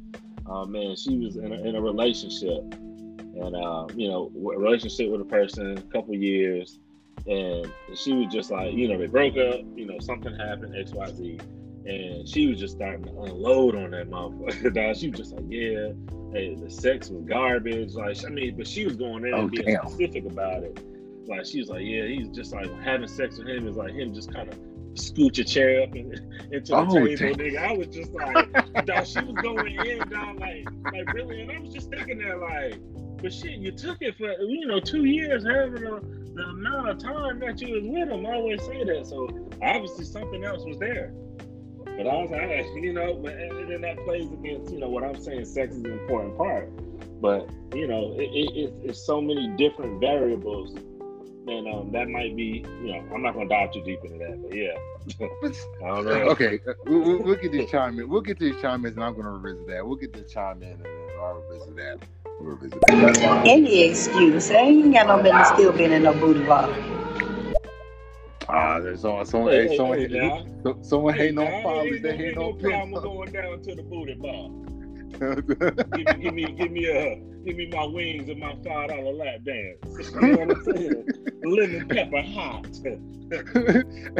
uh, man, she was in a, in a relationship, and uh, you know, a relationship with a person, a couple years, and she was just like, you know, they broke up, you know, something happened, X, Y, Z, and she was just starting to unload on that motherfucker. she was just like, yeah, hey, the sex was garbage. Like, I mean, but she was going in oh, and being damn. specific about it. Like, she was like, yeah, he's just like having sex with him is like him just kind of scoot your chair up and, into the oh, table, dang. nigga. I was just like, dog, she was going in, dog, like, like really, and I was just thinking that, like, but shit, you took it for you know two years, however the, the amount of time that you was with him. I always say that, so obviously something else was there. But I was like, you know, but and then that plays against, you know, what I'm saying. Sex is an important part, but you know, it, it, it's so many different variables then um, that might be, you know, I'm not gonna dive too deep into that, but yeah. I don't know. Okay, we'll, we'll, get to chime in. We'll get to these chime ins, and I'm gonna revisit that. We'll get to chime in, and I'll revisit that. We'll revisit that. Any excuse? I ain't got no business still being in no booty bar. Ah, there's someone, someone, hey, hey, someone, hey, someone hating on fathers that hate no problem going down to the booty bar give, me, give me, give me a, give me my wings and my five dollar lap dance. You know what I'm saying? Lemon pepper hot.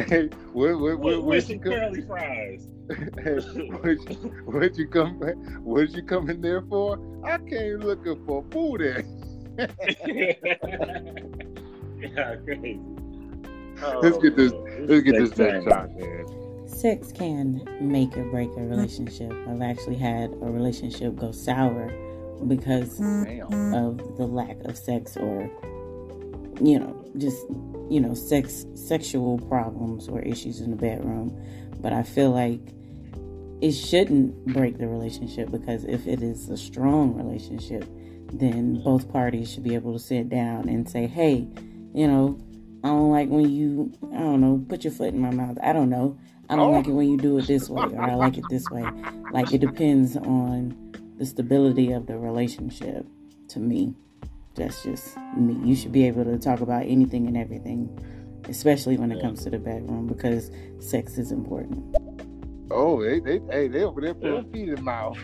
hey, what, what, what, with some curly fries. hey, what, what you come? What you coming there for? I came looking for booty. yeah, crazy. Oh, let's get this. Let's get this next shot, man. Sex can make or break a mm. relationship. I've actually had a relationship go sour because Damn. of the lack of sex or you know just you know sex sexual problems or issues in the bedroom but i feel like it shouldn't break the relationship because if it is a strong relationship then both parties should be able to sit down and say hey you know i don't like when you i don't know put your foot in my mouth i don't know i don't Oh. like it when you do it this way or i like it this way like it depends on the stability of the relationship to me that's just me you should be able to talk about anything and everything especially when it comes to the bedroom because sex is important Oh, they, they, hey, they over there putting Yeah. feet in mouth.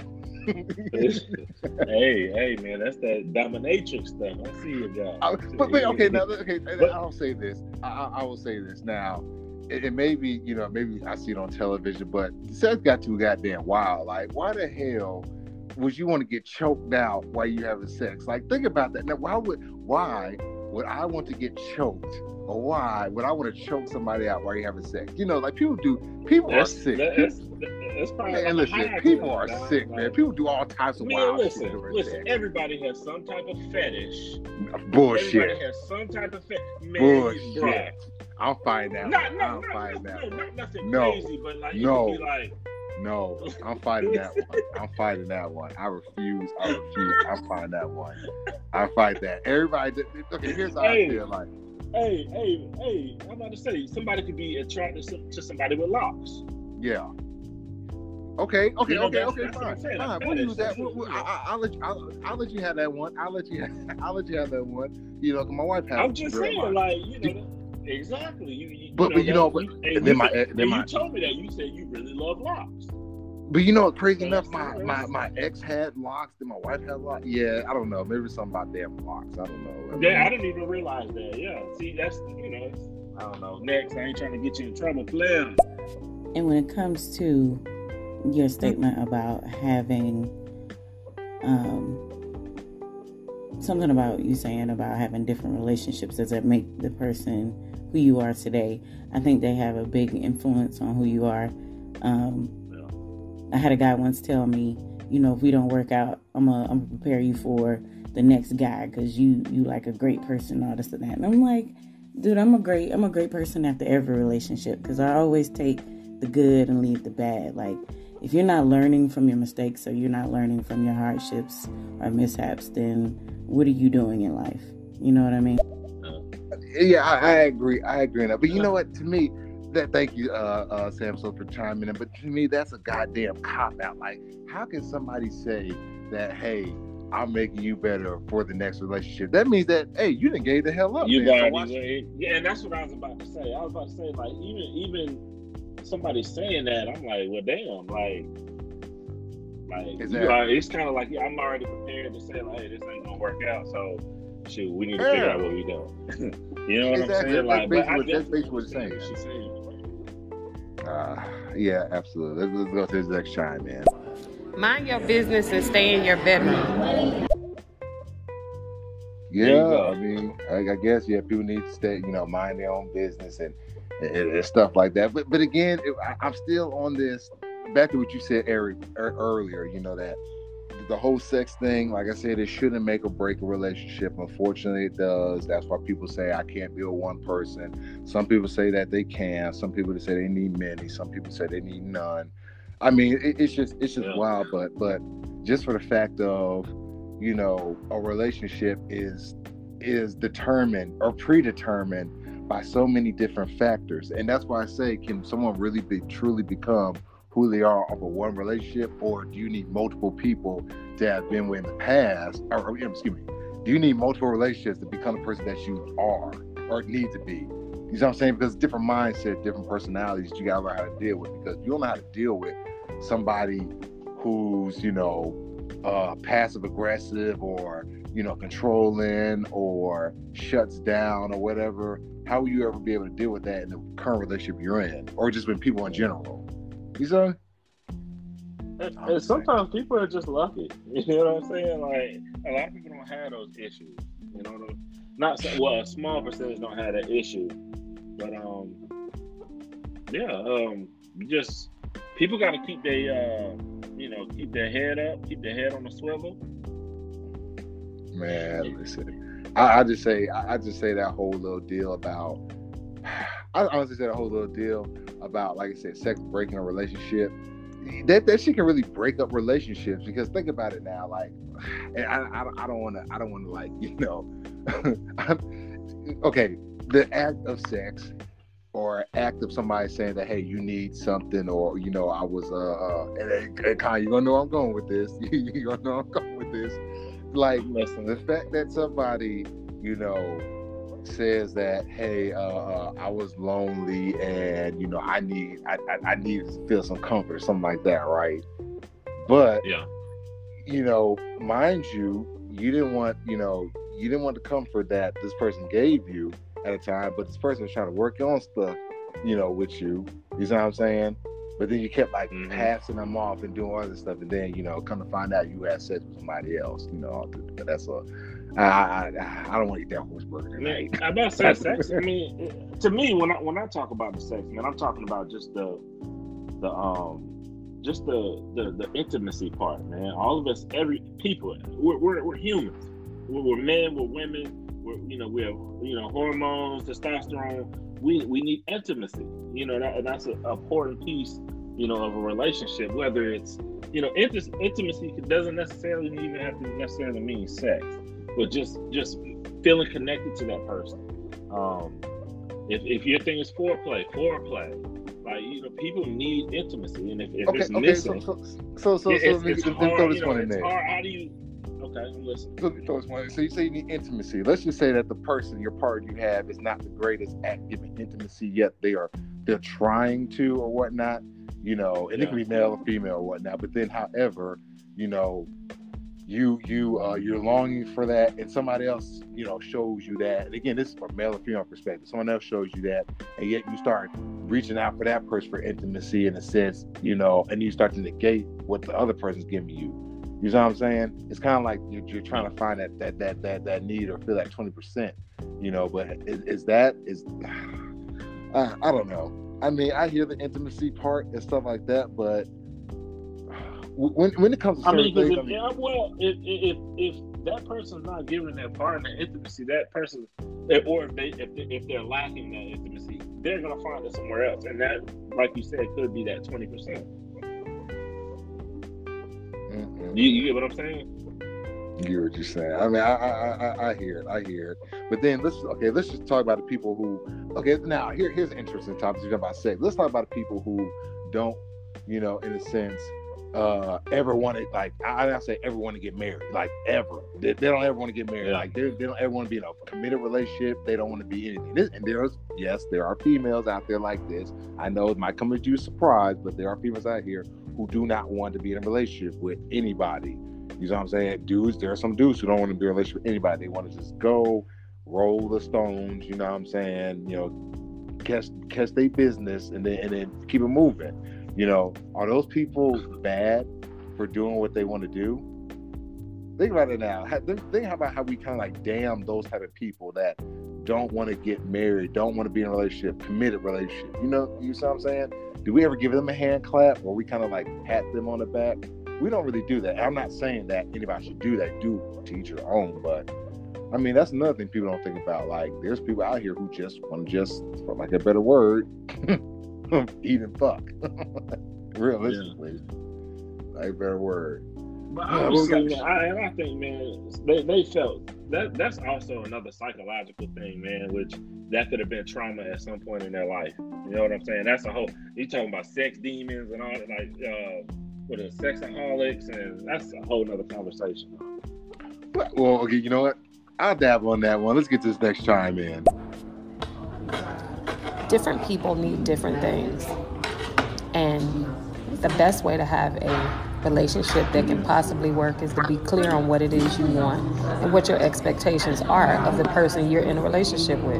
hey, hey, man, that's that dominatrix stuff. I see you guys. I- but, but okay, now okay, I'll say this. I, I, I will say this now. It, it may be, you know, maybe I see it on television, but sex got too goddamn wild. Like, why the hell would you want to get choked out while you having sex? Like, think about that. Now, why would why would I want to get choked, or why would I want to choke somebody out while you're having sex? You know, like people do. People that's, are sick. That's, that's probably man, like listen, people are sick, Like, man. People do all types of Man, wild listen, shit listen. sex. Everybody has some type of fetish. Bullshit. Everybody has some type of fetish. Man, Bullshit. bruh. I'm finding that. Not, one. not, I'm not, not, that. no, one. not nothing No. crazy, but like you No. be like, No, I'm fighting that one. I'm fighting that one. I refuse. I refuse. I'm fighting that one. I fight that. Everybody. Okay, here's how Hey. I feel like. hey, hey, hey, I'm about to say somebody could be attracted to, somebody with locks. Yeah. Okay. Okay. You know, okay. Okay. Fine. Fine. We'll use that. We'll, we'll, I, I- I'll let you. I'll, I'll let you have that one. I'll let you. I'll let you have that one. You know, my wife has. I'm just saying, like, you know, exactly. You, you, But- but you know, but- and and then you my- said- and then my- you told me that you said you really love locks. But you know what? Crazy enough, my, my my ex had locks. Then my wife had locks. Yeah, I don't know. Maybe something about damn locks. I don't know. I mean, Yeah, I didn't even realize that. Yeah, see, that's you know, I don't know. Next, I ain't trying to get you in trouble, player. and when it comes to your statement about having um something about you saying about having different relationships does that make the person who you are today. I think they have a big influence on who you are. Um i had a guy once tell me you know if we don't work out i'm gonna, I'm gonna prepare you for the next guy because you you like a great person all this and that. And i'm like dude i'm a great i'm a great person after every relationship because i always take the good and leave the bad. Like if you're not learning from your mistakes or you're not learning from your hardships or mishaps then what are you doing in life? You know what i mean yeah, I, I agree. I agree on that. But you know what? To me, that thank you, uh, uh, Samson, for chiming in. But to me, that's a goddamn cop out. Like, how can somebody say that? Hey, I'm making you better for the next relationship. That means that hey, you didn't gave the hell up. You man. So got watch- yeah, and that's what I was about to say. I was about to say like even even somebody saying that, I'm like, well, damn, like. Like you Exactly. are, it's kind of like yeah, I'm already prepared to say like, hey, this ain't gonna work out. So, shoot, we need to figure out what we doing. you know what Exactly. I'm saying? That's Like, but I basically what- that's basically what definitely it's understand she's saying. Uh, yeah, absolutely. Let's, let's go to the next chime, man. Mind your business and stay in your bedroom. Yeah. I mean, I, I guess yeah, people need to stay, you know, mind their own business and, and, and stuff like that. But but again, I, I'm still on this. Back to what you said, Eric, er, earlier. You know that the whole sex thing, like I said, it shouldn't make or break a relationship. Unfortunately, it does. That's why people say I can't be with one person. Some people say that they can. Some people say they need many. Some people say they need none. I mean, it, it's just it's just Yeah. wild. But but just for the fact of you know a relationship is is determined or predetermined by so many different factors and that's why i say can someone really be truly become who they are of one relationship or do you need multiple people to have been with in the past or, or, excuse me do you need multiple relationships to become the person that you are or need to be? You know what i'm saying? Because different mindset different personalities you gotta learn how to deal with because you don't know how to deal with somebody who's you know uh, passive aggressive or you know controlling or shuts down or whatever. How will you ever be able to deal with that in the current relationship you're in or just with people in general you know And, and sometimes people are just lucky. You know what I'm saying? Like a lot of people don't have those issues. You know what I'm not so, well, a small percentage don't have that issue. But um yeah, um just people got to keep their uh, you know keep their head up, keep their head on the swivel. Man, listen, I, I just say I, I just say that whole little deal about. I honestly said a whole little deal about, like I said, sex breaking a relationship. That that shit can really break up relationships because think about it now, like, and I I, I don't want to I don't want to like you know, okay, the act of sex or act of somebody saying that hey you need something or you know I was uh, uh and, and Kyle, you're gonna know I'm going with this. You're gonna know I'm going with this. Like listen. the fact that somebody you know says that hey uh, uh, I was lonely and you know I need I, I, I need to feel some comfort something like that right but yeah you know mind you you didn't want you know you didn't want the comfort that this person gave you at a time, but this person was trying to work on stuff, you know, with you. You know what I'm saying? But then you kept like mm-hmm. passing them off and doing other stuff, and then you know, come to find out you had sex with somebody else. You know, but that's a I, I, I don't want to eat that horse burger tonight. I about say sex. I mean, to me, when I when I talk about the sex, man, I'm talking about just the the um just the the, the intimacy part, man. All of us, every people, we're we're, we're humans. We're, we're men, we're women, we're, you know, we have you know hormones, testosterone. We we need intimacy. You know, that, and that's an important piece. You know, of a relationship. Whether it's you know, int- intimacy doesn't necessarily even have to necessarily mean sex, but just just feeling connected to that person. Um, if, if your thing is foreplay, foreplay, like you know, people need intimacy, and if, if okay, it's okay, missing, so so so, so, it, so it's, it's hard, you know, it's there. hard. How do you Okay, I'm listening. So, so you say you need intimacy. Let's just say that the person, your partner you have, is not the greatest at giving intimacy yet. They are they're trying to or whatnot, you know, and yeah. it can be male or female or whatnot. But then, however, you know, you you uh, you're longing for that, and somebody else, you know, shows you that. And again, this is from male or female perspective. Someone else shows you that, and yet you start reaching out for that person for intimacy in a sense, you know, and you start to negate what the other person's giving you you know what I'm saying? It's kind of like you're, you're, trying to find that that that that that need or feel that twenty percent. You know, but is, is that is I, I don't know. I mean, I hear the intimacy part and stuff like that, but when when it comes to I mean, things, if, I mean, yeah, well, if, if if that person's not giving their partner intimacy, that person, eh, or if they if, they, if they're lacking that intimacy, they're gonna find it somewhere else, and that, like you said, could be that twenty percent. You, you get what I'm saying? You get what you're saying. I mean, I, I, I, I hear it. I hear it. But then let's okay. Let's just talk about the people who. Okay, now here, here's an interesting topic. You're about sex. Let's talk about the people who don't, you know, in a sense, uh ever want to like I, I say ever want to get married like ever. They, they don't ever want to get married. Yeah. like they don't ever want to be in a committed relationship. They don't want to be anything. This, and there's yes there are females out there like this. I know it might come as you surprise but there are females out here who do not want to be in a relationship with anybody. You know what I'm saying? Dudes there are some dudes who don't want to be in a relationship with anybody. They want to just go roll the stones you know what I'm saying? You know catch catch their business and then and then keep it moving you know, are those people bad for doing what they want to do? Think about it now. Think about how we kind of like damn those type of people that don't want to get married, don't want to be in a relationship, committed relationship. You know, you see what I'm saying? Do we ever give them a hand clap or we kind of like pat them on the back? We don't really do that. I'm not saying that anybody should do that. Do to each your own, but I mean that's another thing people don't think about. Like there's people out here who just want to just, for like a better word, eat and fuck. Realistically, yeah. like better word. But honestly, I, and I think, man, they, they felt that that's also another psychological thing, man, which that could have been trauma at some point in their life. You know what I'm saying? That's a whole. You talking about sex demons and all that, like uh, what is sexaholics, and that's a whole nother conversation. Well, okay, you know what? I'll dabble on that one. Let's get this next chime in different people need different things. And the best way to have a relationship that can possibly work is to be clear on what it is you want and what your expectations are of the person you're in a relationship with.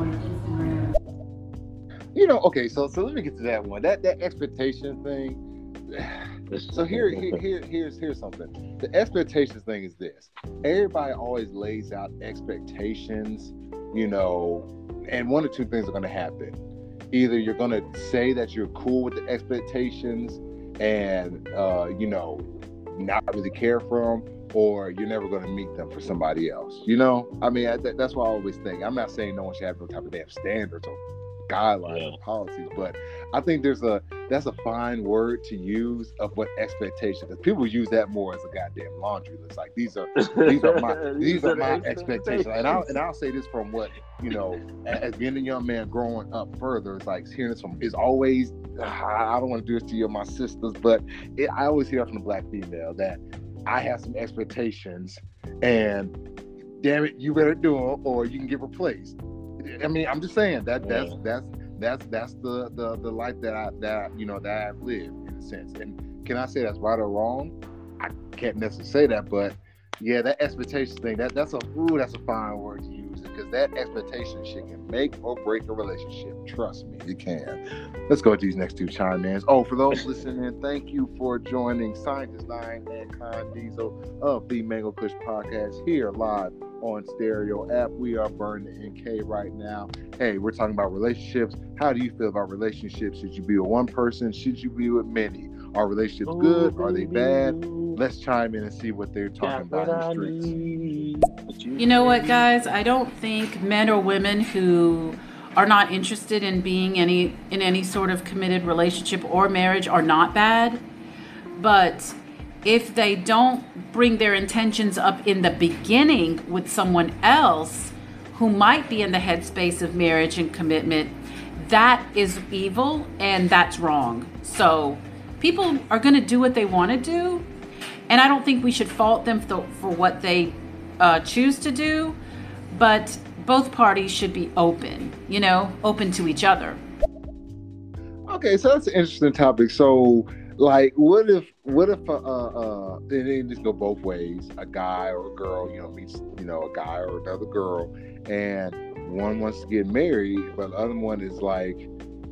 You know, okay, so so let me get to that one. That that expectation thing. So here, here, here here's here's something. The expectations thing is this. Everybody always lays out expectations, you know, and one or two things are going to happen either you're gonna say that you're cool with the expectations and uh, you know not really care for them, or you're never going to meet them for somebody else. You know, I mean, I, that's what I always think. I'm not saying no one should have no type of damn standards or guidelines yeah. or policies, but I think there's a that's a fine word to use of what expectation because people use that more as a goddamn laundry list. Like these are these are my these are my expectations, and I'll and I'll say this from what you know as being a young man growing up further. It's like hearing this from is always ah, I don't want to do this to you, my sisters, but it, I always hear from the black female that I have some expectations, and damn it, you better do them or you can get replaced. I mean, I'm just saying that that's that's that's that's the the the life that I that you know that I've lived in a sense. And can I say that's right or wrong? I can't necessarily say that, but yeah, that expectation thing that that's a ooh that's a fine word to use because that expectation shit can make or break a relationship. Trust me, it can. Let's go with these next two chime ins. Oh, for those listening, thank you for joining Scientist Nine and Con Diesel of the Mango Kush Podcast here live on Stereo app. We are burning MK right now. Hey, we're talking about relationships. How do you feel about relationships? Should you be with one person? Should you be with many? Are relationships oh, good? Are they bad? Let's chime in and see what they're talking about in the streets. You know what, guys? I don't think men or women who are not interested in being any in any sort of committed relationship or marriage are not bad. But if they don't bring their intentions up in the beginning with someone else who might be in the headspace of marriage and commitment, that is evil and that's wrong. So people are going to do what they want to do and i don't think we should fault them for, what they uh, choose to do but both parties should be open you know open to each other. Okay so that's an interesting topic. So like what if what if uh uh and it just go both ways? A guy or a girl you know meets you know a guy or another girl and one wants to get married but the other one is like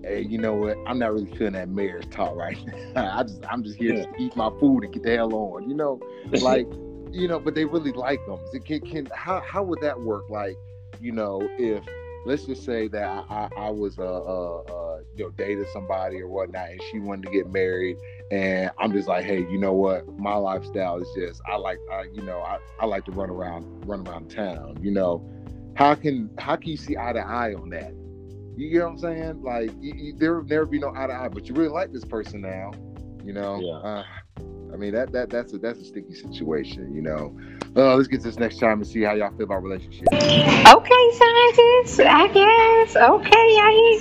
hey, you know what? I'm not really feeling that marriage talk right now. I just I'm just here yeah. to eat my food and get the hell on. You know, like you know, but they really like them. Can, can how how would that work? Like, you know, if let's just say that I, I, I was uh, uh, uh, you know dated somebody or whatnot, and she wanted to get married, and I'm just like, hey, you know what? My lifestyle is just I like I, you know I, I like to run around run around town. You know, how can how can you see eye to eye on that? You get what I'm saying? Like you, you, there will never be no eye to eye, but you really like this person now. You know. Yeah. Uh, I mean that that that's a that's a sticky situation, you know. Uh, let's get to this next time and see how y'all feel about relationships. Okay, scientists. I guess. Okay, I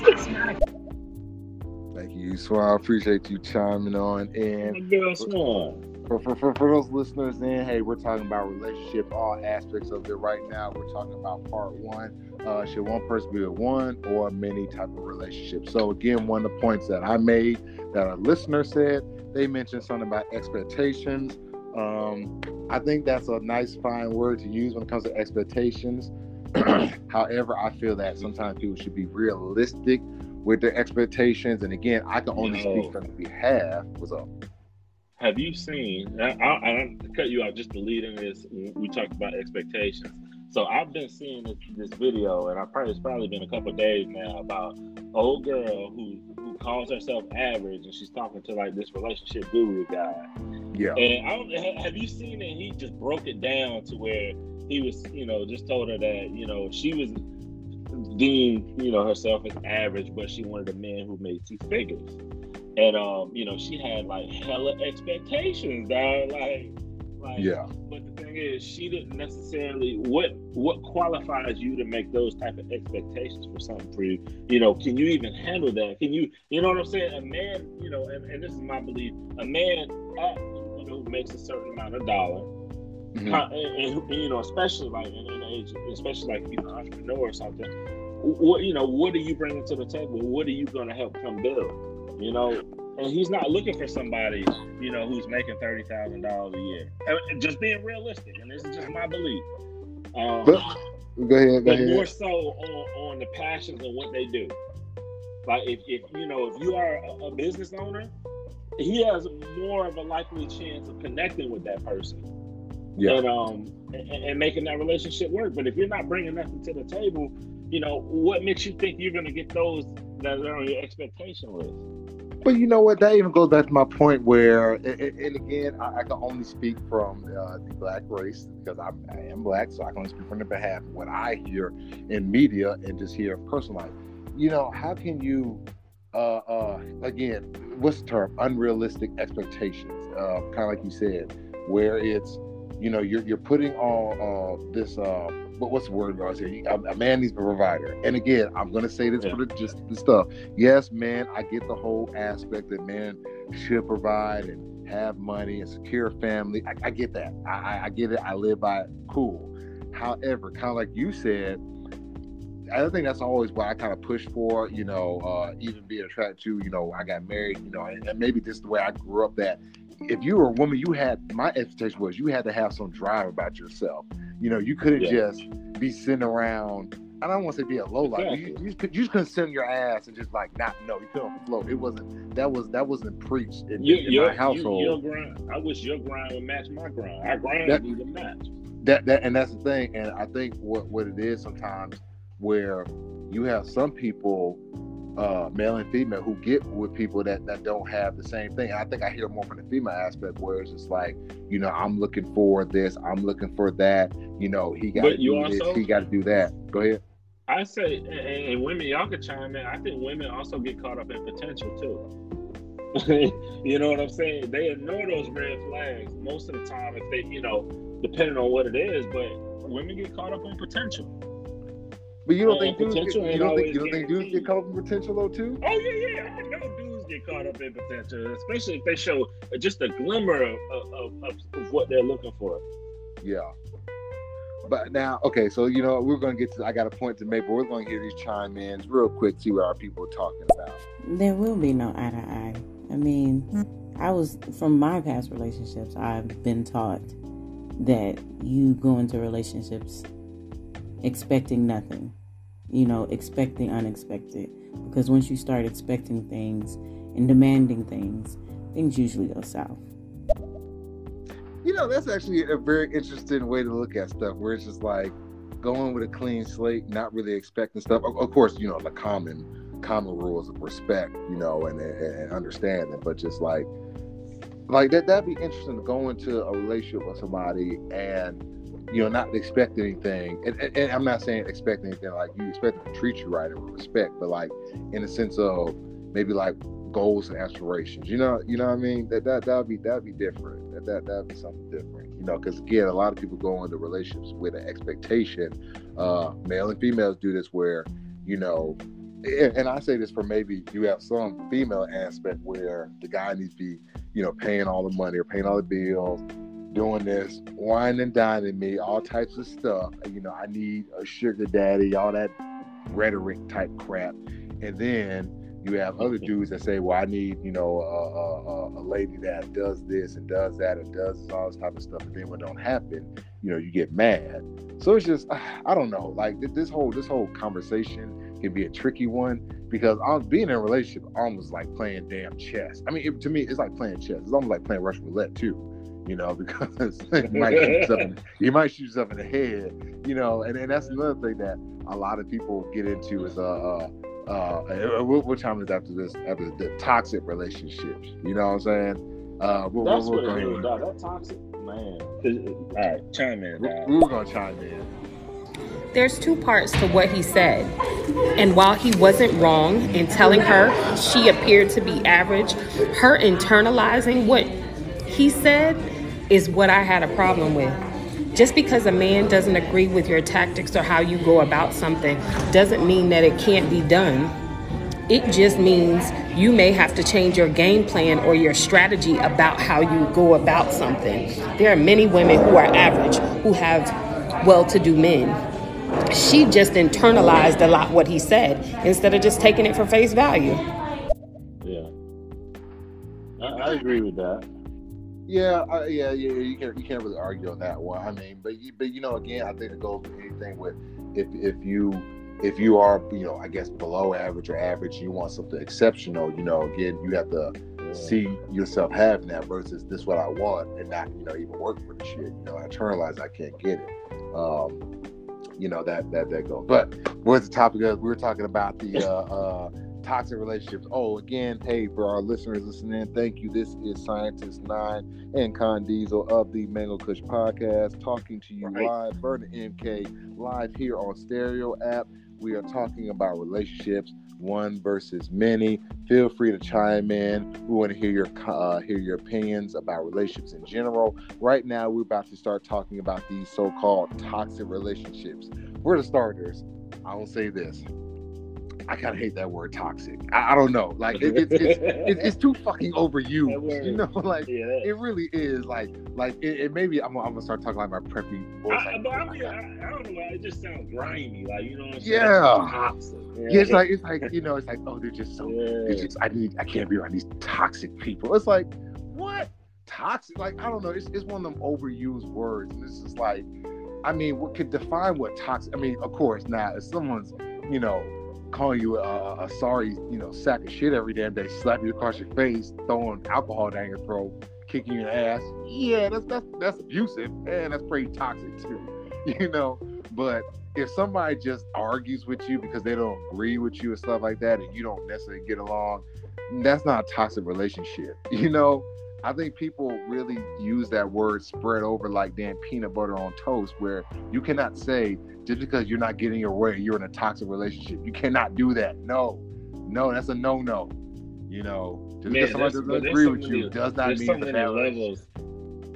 Thank you, Swan. I appreciate you chiming on. And Swan for, for, for, for those listeners in, hey, we're talking about relationship, all aspects of it right now. We're talking about part one. Uh, should one person be a one or many type of relationship? So again, one of the points that I made that a listener said, they mentioned something about expectations. Um, I think that's a nice, fine word to use when it comes to expectations. However, I feel that sometimes people should be realistic with their expectations. And again, I can only no. speak from behalf. What's up? Have you seen? I, I, I cut you out just to lead in this. We talked about expectations. So I've been seeing this, this video, and I probably it's probably been a couple days now about old girl who who calls herself average, and she's talking to like this relationship guru guy. Yeah. And I don't, have you seen it? He just broke it down to where he was, you know, just told her that you know she was deemed, you know, herself as average, but she wanted a man who made two figures and um, you know, she had like hella expectations, dog. Like, like, yeah. But the thing is, she didn't necessarily. What what qualifies you to make those type of expectations for something for you? You know, can you even handle that? Can you, you know what I'm saying? A man, you know, and, and this is my belief. A man, at, you know, who makes a certain amount of dollar. Mm-hmm. And, and, and, you know, especially like in an age, especially like you know, entrepreneur or something. What you know, what are you bringing to the table? What are you going to help come build? You know, and he's not looking for somebody, you know, who's making thirty thousand dollars a year. Just being realistic, and this is just my belief. Um, but, go ahead, go ahead. more so on, on the passions and what they do. Like if, if you know if you are a, a business owner, he has more of a likely chance of connecting with that person. Yeah. And um and, and making that relationship work. But if you're not bringing nothing to the table, you know what makes you think you're going to get those that's on your expectation list. But you know what? That even goes back to my point where, and, again, I, I, can only speak from uh, the black race because I'm, I am black, so I can only speak from the behalf of what I hear in media and just hear personal life. You know, how can you, uh, uh, again, what's the term? Unrealistic expectations. Uh, kind of like you said, where it's, you know, you're you're putting all uh, this. But what's the word I say? A, a man needs a provider. And again, I'm gonna say this yeah. for the just the stuff. Yes, man, I get the whole aspect that men should provide and have money and secure family. I, I get that. I, I get it. I live by it. Cool. However, kind of like you said, I think that's always what I kind of push for, you know, uh, even being attracted to, you know, I got married, you know, and, and maybe this is the way I grew up that if you were a woman, you had my expectation was you had to have some drive about yourself. You know, you couldn't yeah. just be sitting around. I don't want to say be a low life. Exactly. You, you, just, you just couldn't sit on your ass and just like not know. You couldn't float. It wasn't that was that wasn't preached in, you, in your, my household. your grind. I wish your grind would match my grind. Our grind that, to match. That that and that's the thing. And I think what what it is sometimes where you have some people uh, male and female who get with people that, that don't have the same thing. I think I hear more from the female aspect where it's just like, you know, I'm looking for this, I'm looking for that. You know, he got to do also, this, he got to do that. Go ahead. I say, and, and women, y'all can chime in. I think women also get caught up in potential too. you know what I'm saying? They ignore those red flags most of the time if they, you know, depending on what it is. But women get caught up on potential. But you don't oh, think dudes get, you don't think you don't think dudes get caught up in potential though too? Oh yeah, yeah. I know dudes get caught up in potential, especially if they show just a glimmer of, of, of, of what they're looking for. Yeah. But now, okay, so you know we're gonna get to. I got a point to make, but we're gonna hear these chime ins real quick, see what our people are talking about. There will be no eye to eye. I mean, hmm. I was from my past relationships. I've been taught that you go into relationships expecting nothing you know, expect the unexpected. Because once you start expecting things and demanding things, things usually go south. You know, that's actually a very interesting way to look at stuff where it's just like going with a clean slate, not really expecting stuff. Of course, you know, the common common rules of respect, you know, and, and understanding, but just like like that that'd be interesting to go into a relationship with somebody and you know, not expect anything. And, and, and, I'm not saying expect anything like you expect them to treat you right and respect, but like in the sense of maybe like goals and aspirations. You know, you know what I mean? That that that'd be that'd be different. That that that'd be something different. You know, because again, a lot of people go into relationships with an expectation. Uh, male and females do this where, you know, and I say this for maybe you have some female aspect where the guy needs to be, you know, paying all the money or paying all the bills doing this, wine and dining me, all types of stuff. You know, I need a sugar daddy, all that rhetoric type crap. And then you have other dudes that say, well, I need, you know, a, a, a lady that does this and does that and does all this type of stuff. And then when it don't happen, you know, you get mad. So it's just, I don't know, like this whole, this whole conversation can be a tricky one because I'm being in a relationship almost like playing damn chess. I mean, it, to me, it's like playing chess. It's almost like playing Russian roulette too you know, because you might shoot yourself in, you might shoot yourself in the head, you know, and, and that's another thing that a lot of people get into is uh, uh, uh what, time is after this after the toxic relationships, you know what I'm saying? Uh, we're, that's we're, what it is, dog. That toxic man. All right, chime in. Dog. We're, we're gonna chime in. There's two parts to what he said. And while he wasn't wrong in telling her she appeared to be average, her internalizing what he said is what I had a problem with. Just because a man doesn't agree with your tactics or how you go about something doesn't mean that it can't be done. It just means you may have to change your game plan or your strategy about how you go about something. There are many women who are average, who have well to do men. She just internalized a lot what he said instead of just taking it for face value. Yeah. I, I agree with that. Yeah, uh, yeah, yeah. You can't you can't really argue on that one. I mean, but you, but you know, again, I think it goes with anything with if if you if you are you know I guess below average or average, you want something exceptional. You know, again, you have to see yourself having that versus this what I want and not you know even work for the shit. You know, internalize I can't get it. Um, you know that that that goes. But where's the topic of? We were talking about the uh, uh toxic relationships. Oh, again, hey, for our listeners listening, thank you. This is Scientist Nine and Con Diesel of the Mango Kush Podcast, talking to you Right. live, burning MK, live here on Stereo app. We are talking about relationships, one versus many. Feel free to chime in. We want to hear your uh, hear your opinions about relationships in general. Right now, we're about to start talking about these so-called toxic relationships. We're the starters. I will say this. I kind of hate that word toxic. I, I don't know. Like it, it's, it's, it's it's too fucking overused. You know, like yeah, it really is. Like like it, it maybe I'm, I'm gonna start talking like my preppy voice. I, like, but I oh mean, I, I don't know. It just sounds grimy, like you know what I'm saying? Yeah. Toxic. yeah, it's like it's like you know, it's like oh, they're just so. Yeah. Just I need I can't be around these toxic people. It's like what toxic? Like I don't know. It's it's one of them overused words, and it's just like I mean, what could define what toxic? I mean, of course, now if someone's you know calling you a, a sorry you know sack of shit every damn day, slap you across your face, throwing alcohol down your throat, kicking your ass, yeah, that's that's that's abusive, and that's pretty toxic too, you know. But if somebody just argues with you because they don't agree with you and stuff like that, and you don't necessarily get along, that's not a toxic relationship. You know, I think people really use that word spread over like damn peanut butter on toast, where you cannot say just because you're not getting your way, you're in a toxic relationship. You cannot do that. No, no, that's a no no. You know, just Man, because somebody that's- doesn't agree so with many- you does not mean so many levels.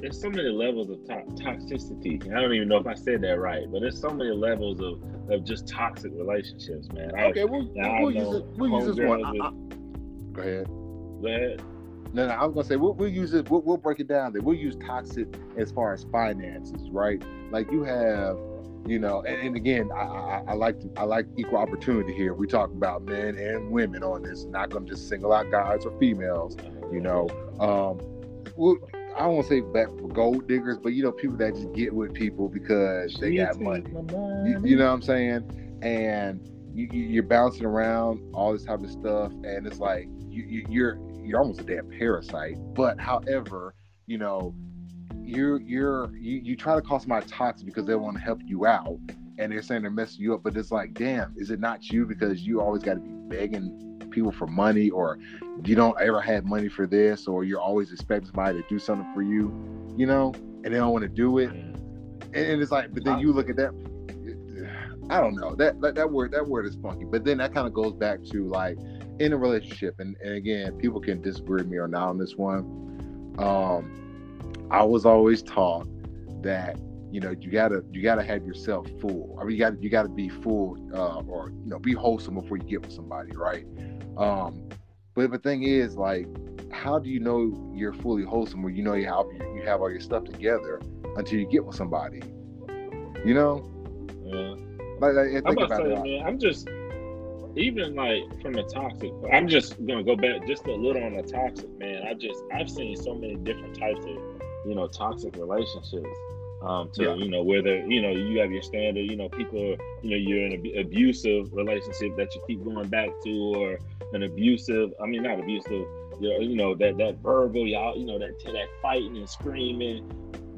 There's so many levels of to- toxicity. I don't even know if I said that right, but there's so many levels of, of just toxic relationships, man. I, Okay, we'll, we'll use it. We'll use this one. I- I- go ahead. Go ahead. No, no, I was gonna say we'll, we'll use it. We'll, we'll break it down. There, we'll use toxic as far as finances, right? Like you have, you know, and, and again, I, I, I like to, I like equal opportunity here. We talk about men and women on this. Not gonna just single out guys or females. You know, um, well, I won't say back for gold diggers, but you know, people that just get with people because they got money. You, you know what I'm saying? And you, you, you're bouncing around all this type of stuff, and it's like you, you, you're you're almost a damn parasite. But however, you know, you're you're you, you try to call somebody toxic because they want to help you out, and they're saying they're messing you up. But it's like, damn, is it not you because you always got to be begging people for money, or you don't ever have money for this, or you're always expecting somebody to do something for you, you know, and they don't want to do it and, and it's like, but then you look at that. I don't know that, that that word that word is funky, but then that kind of goes back to like in a relationship, and, and again, people can disagree with me or not on this one. Um, I was always taught that you know you gotta you gotta have yourself full. I mean, you gotta you gotta be full uh, or you know be wholesome before you get with somebody, right? Um, but the thing is, like, how do you know you're fully wholesome or you know you have you have all your stuff together until you get with somebody? You know, Yeah. like, like I'm think about about it. man, I'm just even like from the toxic. I'm just gonna go back just a little on the toxic, man. I just I've seen so many different types of you know toxic relationships. Um, to Yeah. you know whether you know you have your standard, you know people, you know you're in an abusive relationship that you keep going back to, or an abusive. I mean not abusive. You know, you know that that verbal, y'all, you know that that fighting and screaming,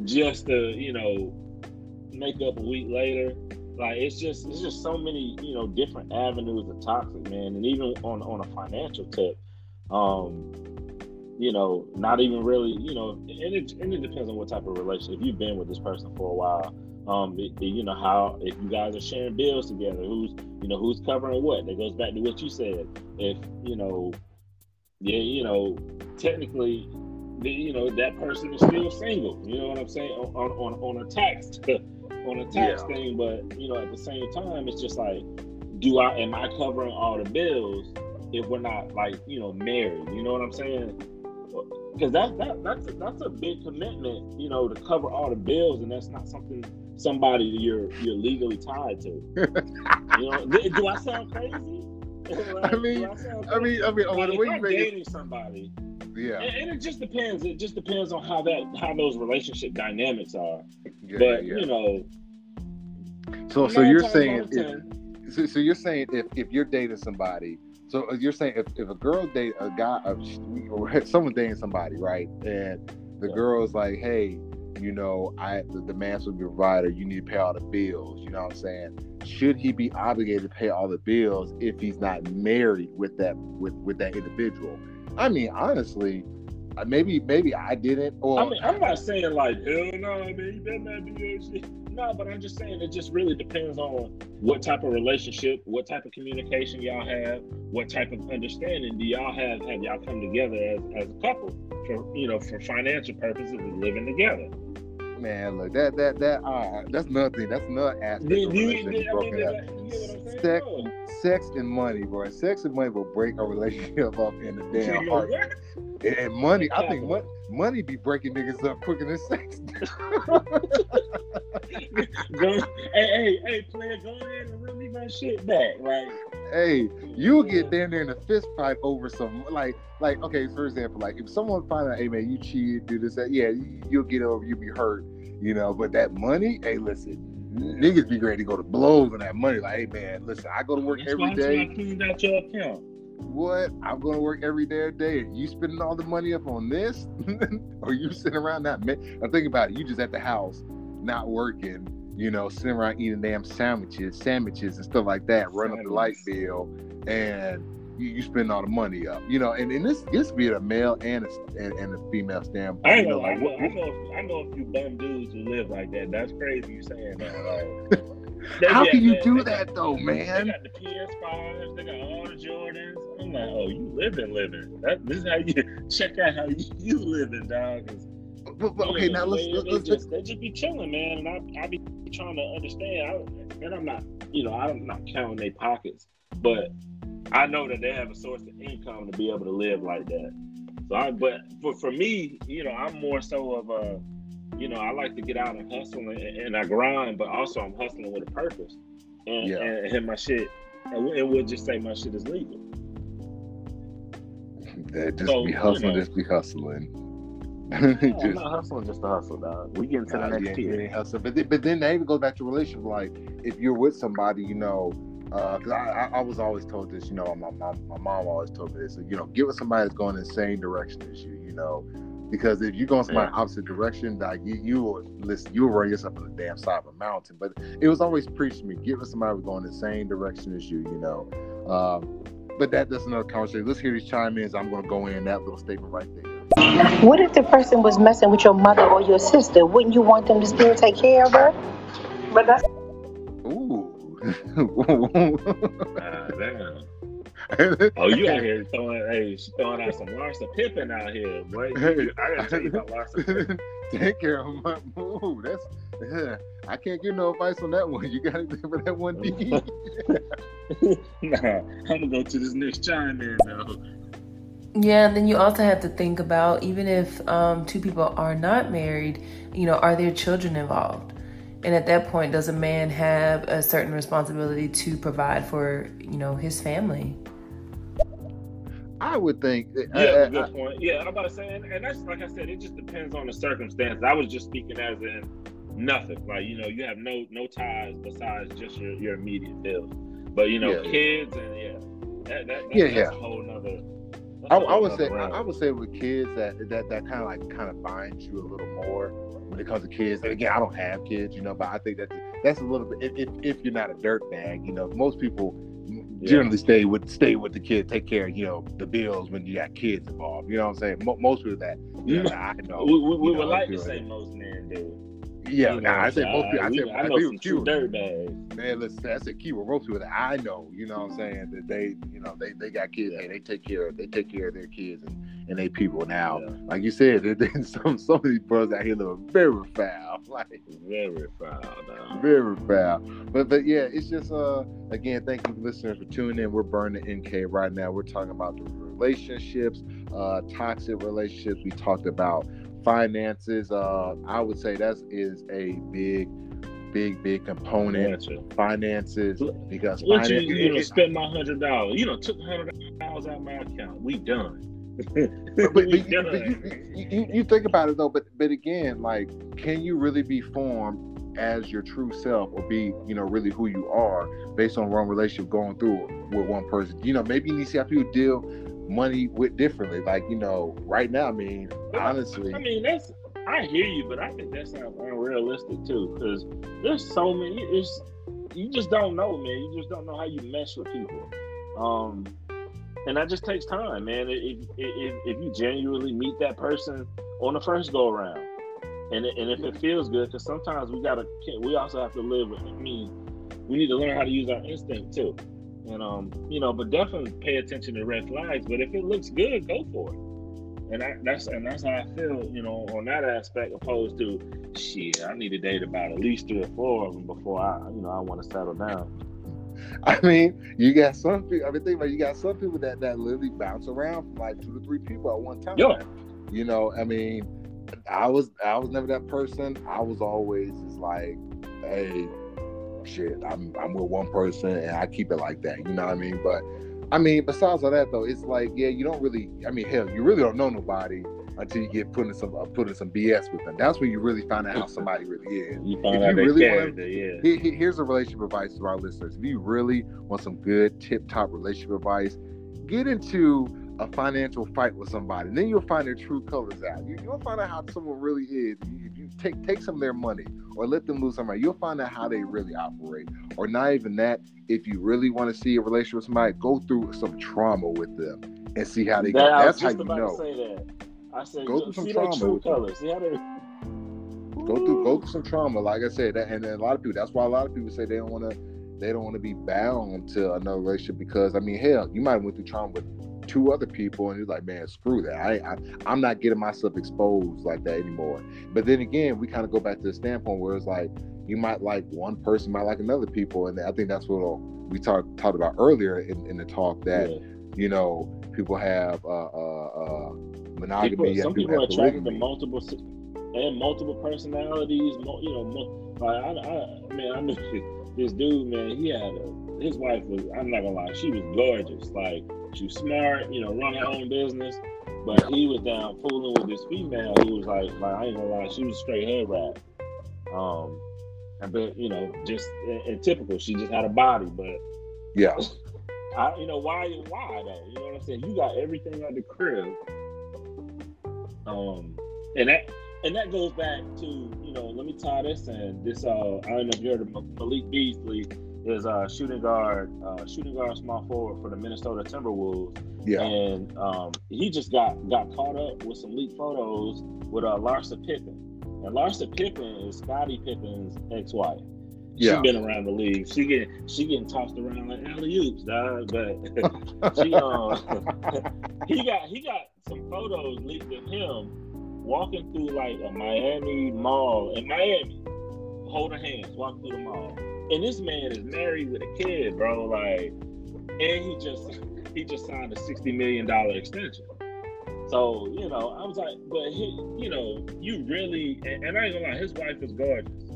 just to you know make up a week later like it's just it's just so many you know different avenues of toxic man. And even on on a financial tip um you know not even really you know and it, and it depends on what type of relationship. If you've been with this person for a while um it- it- you know how if you guys are sharing bills together who's you know who's covering what? That goes back to what you said. If you know yeah you know technically the, you know that person is still single. You know what i'm saying? On on, on a tax on a tax Yeah. thing but you know at the same time it's just like do i am i covering all the bills if we're not like you know married you know what i'm saying because that, that that's a, that's a big commitment you know to cover all the bills and that's not something somebody you're you're legally tied to you know do, i sound crazy I mean- sound I mean, I mean, oh, like, the way you I'm make it, dating somebody, yeah, and, and it just depends. It just depends on how that how those relationship dynamics are. Yeah, but yeah. you know, So, so you're saying if, so, so you're saying if, if you're dating somebody, so you're saying if, if a girl date a guy, a, or someone dating somebody, right, and the Yeah. girl's like, hey, you know, I the, the man's will be provider, you need to pay all the bills, you know what I'm saying? Should he be obligated to pay all the bills if he's not married with that with with that individual? I mean, honestly, uh, maybe maybe I didn't. Or I mean, I'm not saying like hell no, man, you better not do that shit. No, but I'm just saying it just really depends on what type of relationship, what type of communication y'all have, what type of understanding do y'all have. Have y'all come together as, as a couple for you know for financial purposes of living together? Man, look that that that uh, that's nothing. That's another aspect Do- of you- relationship I mean, broken do up. that- you get what I'm saying? Sex, No. sex and money, bro. Sex and money will break a relationship up in the damn heart. And, and money, I think Exactly. mon- money be breaking niggas up quicker than sex. Go, hey, hey, hey, player, go ahead and run me my shit back. Like, hey, you get down there in a fist fight over some like like okay, for example, like if someone find out, hey man, you cheated, do this, that, yeah, you- you'll get over, you'll be hurt, you know. But that money, hey, listen, niggas be ready to go to blows on that money. Like, hey man, listen, I go to work that's every why I day. cleaned out your account. What? I'm going to work every day, day. Are You spending all the money up on this, or you sitting around not? Ma- now think about it. You just at the house, not working. You know, sitting around eating damn sandwiches, sandwiches and stuff like that. Run up the light bill, and you, you spend all the money up. You know, and, and this this be a male and a, and, and a female standpoint. I ain't you know, know, I know, what, I know, I know a few bum dudes who live like that. That's crazy you saying that. Like, they how be can you do they got- that though, man? They got the PS5s, they got all the Jordans. I'm like, oh, you living, living. That, this is how you check out how you, you living, dog. But, but okay, Yeah, now let's they, let's, they let's just, they just be chilling, man, and I I be trying to understand. I, and I'm not, you know, I'm not counting their pockets, but I know that they have a source of income to be able to live like that. So I, but for for me, you know, I'm more so of a, you know, I like to get out and hustle and, and I grind, but also I'm hustling with a purpose, and Yeah. and, and my shit, and we- and we'll just say my shit is legal. uh, just So, be you hustling, know. just be hustling. No, I'm Just- not hustling just to hustle, dog. We getting to the next yeah, tier. hustle. But then, but then that even goes back to relationship. Like if you're with somebody, you know, because I, I I was always told this. You know, my mom my mom always told me this. You know, get with somebody that's going in the same direction as you. You know, because if you go in somebody opposite direction, like you you will listen, you will run yourself on the damn side of a mountain. But it was always preached to me: get with somebody who's going the same direction as you. You know. Um, but that, that's another conversation. Let's hear these chime ins. I'm going to go in that little statement right there. What if the person was messing with your mother or your sister? Wouldn't you want them to still take care of her? But that's Ooh. Ah, damn. Oh, you out here throwing, hey, throwing out some Larsa Pippen out here, boy. You- I gotta tell you about Larsa Pippen. Take care of my ooh, That's yeah. I can't give no advice on that one. You got to for that one D. nah, I'm gonna go to this next chime in though. Yeah, and then you also have to think about even if um, two people are not married, you know, are there children involved? And at that point, does a man have a certain responsibility to provide for, you know, his family? I would think. Yeah, uh, good point. Yeah, I'm about to say, and, and that's like I said, it just depends on the circumstances. I was just speaking as in nothing. Like you know, you have no no ties besides just your, your immediate bills. But you know, Yeah, yeah. kids and yeah, that, that, that, Yeah, that's yeah. a whole nother. I, I would say I. I would say with kids that that that kind of like kind of binds you a little more when it comes to kids. And again, I don't have kids, you know, but I think that that's a little bit if if, if you're not a dirt bag, you know, most people Yeah. generally stay with stay with the kid, take care of you know the bills when you got kids involved. You know what I'm saying? Mo- most people that you know, I know. we, we, we know, would like to say most men do. Yeah, You nah, I say most people. I say I I know some true few. dirt bags. Man, listen, that's a keyword. Most people that I know, you know what I'm saying, that they, you know, they, they got kids, hey, they take care of they take care of their kids and, and they people now. Yeah. Like you said, there- some some of these brothers out here live very foul. Like Very foul, dog. very foul. But but yeah, it's just uh again, thank you listeners for tuning in. We're burning MK right now. We're talking about the relationships, uh toxic relationships. We talked about finances. Uh I would say that is a big, big, big component. Finances because What you, finance, you know, spend my hundred dollars. You know, took hundred dollars out of my account. We done. But, but, but you, but you, you, you, think about it though, but but again, like, can you really be formed as your true self or be, you know, really who you are based on one relationship going through with one person? You know, maybe you need to see how people deal money with differently. Like, you know, right now, I mean, honestly, I mean, that's I hear you, but I think that sounds unrealistic too. Because there's so many. It's you just don't know, man. You just don't know how you mesh with people. Um, and that just takes time, man. If, if, if you genuinely meet that person on the first go around, and and if it feels good, because sometimes we gotta, we also have to live with. I mean, we need to learn how to use our instinct too, and um, you know, but definitely pay attention to red flags. But if it looks good, go for it. And I, that's and that's how I feel, you know, on that aspect, opposed to shit. I need to date about at least three or four of them before I, you know, I want to settle down. I mean, you got some people. I mean, think about it, you got some people that that literally bounce around from like two to three people at one time. Yeah. You know, I mean, I was I was never that person. I was always just like, hey, shit, I'm I'm with one person and I keep it like that. You know what I mean? But I mean, besides all that though, it's like, yeah, you don't really. I mean, hell, you really don't know nobody until you get put in some uh, put in some BS with them. That's when you really find out how somebody really is. You find if out you really want yeah. here's a relationship advice to our listeners. If you really want some good tip top relationship advice, get into a financial fight with somebody. And then you'll find their true colors out. You, will find out how someone really is. If you take take some of their money or let them lose somebody, you'll find out how they really operate. Or not even that. If you really want to see a relationship with somebody, go through some trauma with them and see how they that, go. That's how you know. I said, go through some trauma. True colors. See how they go through go through some trauma. Like I said, that, and a lot of people. That's why a lot of people say they don't want to. They don't want to be bound to another relationship because I mean, hell, you might have went through trauma with two other people, and you're like, man, screw that. I, I I'm not getting myself exposed like that anymore. But then again, we kind of go back to the standpoint where it's like you might like one person, might like another people, and I think that's what we talked talked about earlier in, in the talk that yeah. you know people have uh, uh, uh, monogamy. People, some people are attracted to multiple and multiple personalities. You know, like I, I man, I knew this dude, man. He had a his wife was. I'm not gonna lie, she was gorgeous. Like she was smart. You know, run her own business. But he was down fooling with this female He was like, like I ain't gonna lie, she was straight head wrap. Um, but you know, just and typical, she just had a body, but yeah. I, you know, why, why though? You know what I'm saying? You got everything at the crib, um, and that and that goes back to you know let me tie this in. This uh I don't know if you heard of Malik Beasley is a shooting guard, uh, shooting guard small forward for the Minnesota Timberwolves. Yeah, and um, he just got got caught up with some leaked photos with uh, Larsa Pippen, and Larsa Pippen is Scottie Pippen's ex-wife. Yeah. She been around the league. She getting she getting tossed around like alley oops, dog. But she um he got he got some photos leaked of him walking through like a Miami mall in Miami, holding hands, walking through the mall. And this man is married with a kid, bro. Like, and he just he just signed a sixty million dollar extension. So you know, I was like, but he, you know, you really, and, and I ain't gonna lie, his wife is gorgeous.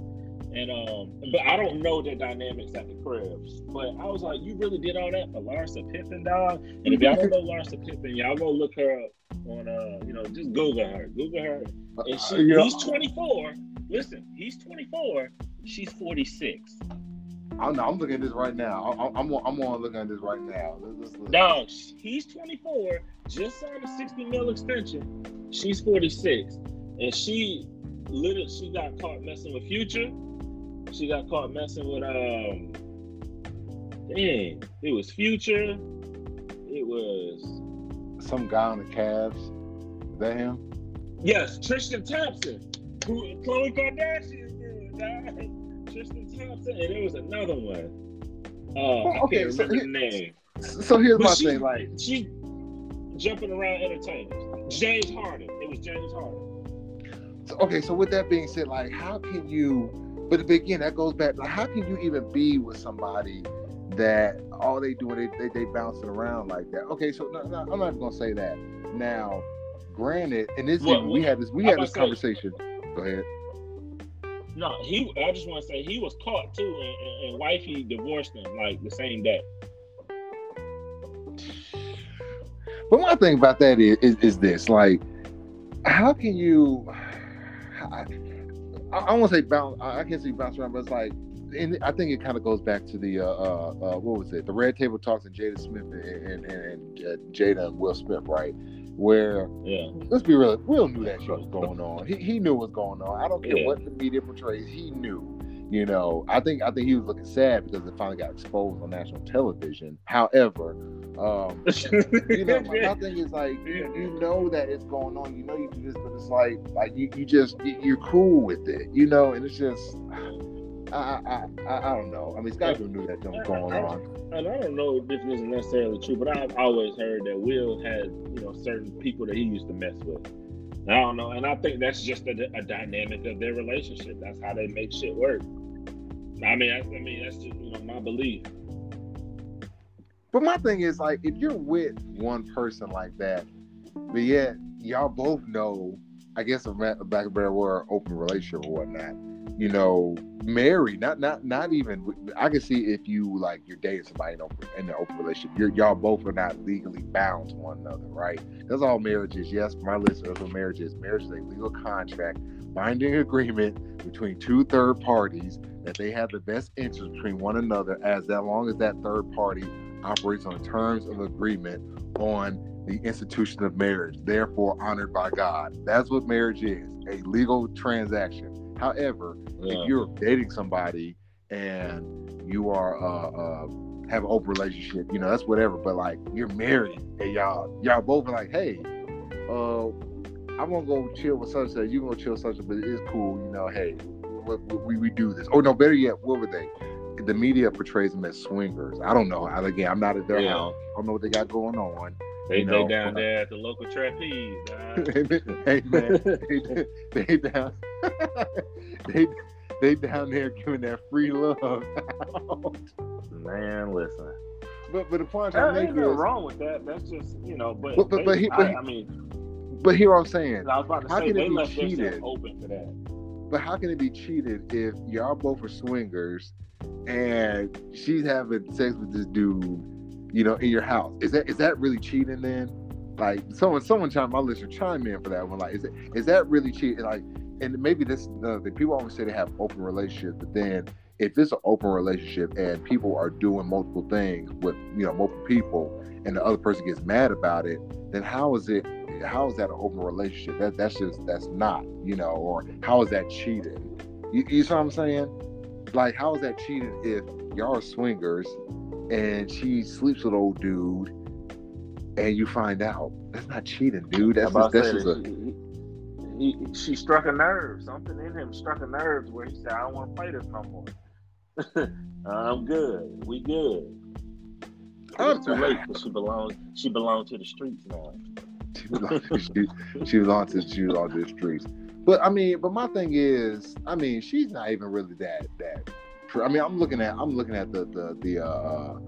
And um, but I don't know the dynamics at the cribs. But I was like, you really did all that for Larsa Pippen, dog. And if y'all don't know Larsa Pippen, y'all go look her up on uh, you know, just Google her. Google her. And she, uh, yeah. he's 24. Listen, he's 24. She's 46. I'm, I'm looking at this right now. I'm, I'm, I'm on looking at this right now. Let's, let's no, he's 24. Just signed a 60 mil extension. She's 46, and she literally she got caught messing with Future she got caught messing with um dang, it was Future. It was some guy on the Cavs. Is that him? Yes, Tristan Thompson. Who Khloe Kardashian did, Tristan Thompson, and there was another one. Uh, oh, okay, I can't remember so the name. So here's but my she, thing, like she jumping around entertainers. James Harden. It was James Harden. So, okay, so with that being said, like, how can you but again, that goes back. Like, how can you even be with somebody that all they do they they, they bouncing around like that? Okay, so no, no, I'm not gonna say that. Now, granted, and this well, we had this we had this conversation. Go ahead. No, he. I just want to say he was caught too, and, and, and wifey divorced him like the same day. But one thing about that is, is, is this: like, how can you? I, I won't say bounce. I can't say bounce around, but it's like, and I think it kind of goes back to the uh, uh, uh, what was it? The Red Table Talks and Jada Smith and and, and uh, Jada and Will Smith, right? where Yeah. let's be real, Will knew that shit was going on. He he knew what was going on. I don't care Yeah. what the media portrays, he knew. You know, I think I think he was looking sad because it finally got exposed on national television. However, um, you know, my, thing is like you, you know that it's going on. You know you do this, but it's like like you, you just you- you're cool with it, you know, and it's just I I I, I don't know. I mean, Scott knew that thing was going on. and I don't know if this is necessarily true, but I've always heard that Will had, you know, certain people that he used to mess with. I don't know, and I think that's just a, a dynamic of their relationship. That's how they make shit work. I mean, that's, I mean, that's just you know my belief. But my thing is like if you're with one person like that, but yet y'all both know, I guess a back of word, open relationship or whatnot. You know, married, not not not even. I can see if you like you're dating somebody in, open, in an open relationship, you're, y'all both are not legally bound to one another, right? That's all marriage is. Yes, my listeners, what marriage is. Marriage is a legal contract, binding agreement between two third parties that they have the best interest between one another, as that long as that third party operates on terms of agreement on the institution of marriage, therefore honored by God. That's what marriage is a legal transaction. However, Yeah. if you're dating somebody and you are uh, uh, have an open relationship, you know that's whatever. But like you're married and y'all y'all both are like, hey, uh, I'm gonna go chill with such and you gonna chill with such, but it's cool, you know. Hey, we, we, we do this. Or no, better yet, what were they? The media portrays them as swingers. I don't know. I, again, I'm not at their Yeah. house. I don't know what they got going on. They, know, down uh, there at the local trapeze. dog. hey man, they, they down, they they down there giving that free love. Man, listen. but but the point I'm making is, wrong with that. That's just you know, but But- but- but they- he- I, but he- I mean, but here I'm saying, I was about to How say can it they be left cheated? open for that. but how can it be cheated if y'all both are swingers and she's having sex with this dude, you know, in your house? Is that is that really cheating then? Like someone someone chime my listener chime in for that one. Like is it is that really cheating? Like and maybe this is another thing. People always say they have open relationships, but then if it's an open relationship and people are doing multiple things with you know multiple people and the other person gets mad about it, then how is it how is that an open relationship? That that's just that's not, you know, or how is that cheating? You, you see what I'm saying? Like how is that cheating if y'all are swingers and she sleeps with old dude and you find out? That's not cheating, dude. That's just, that's just that a he- he, he- she struck a nerve. Something in him struck a nerve where he said, "I don't want to play this no more. I'm good. We good." I'm- It's too late. 'cause She belongs. She belongs to the streets now. she was on, she, she was on to she was on the streets. But I mean, but my thing is, I mean, she's not even really that that. I mean, I'm looking at I'm looking at the the the uh, uh,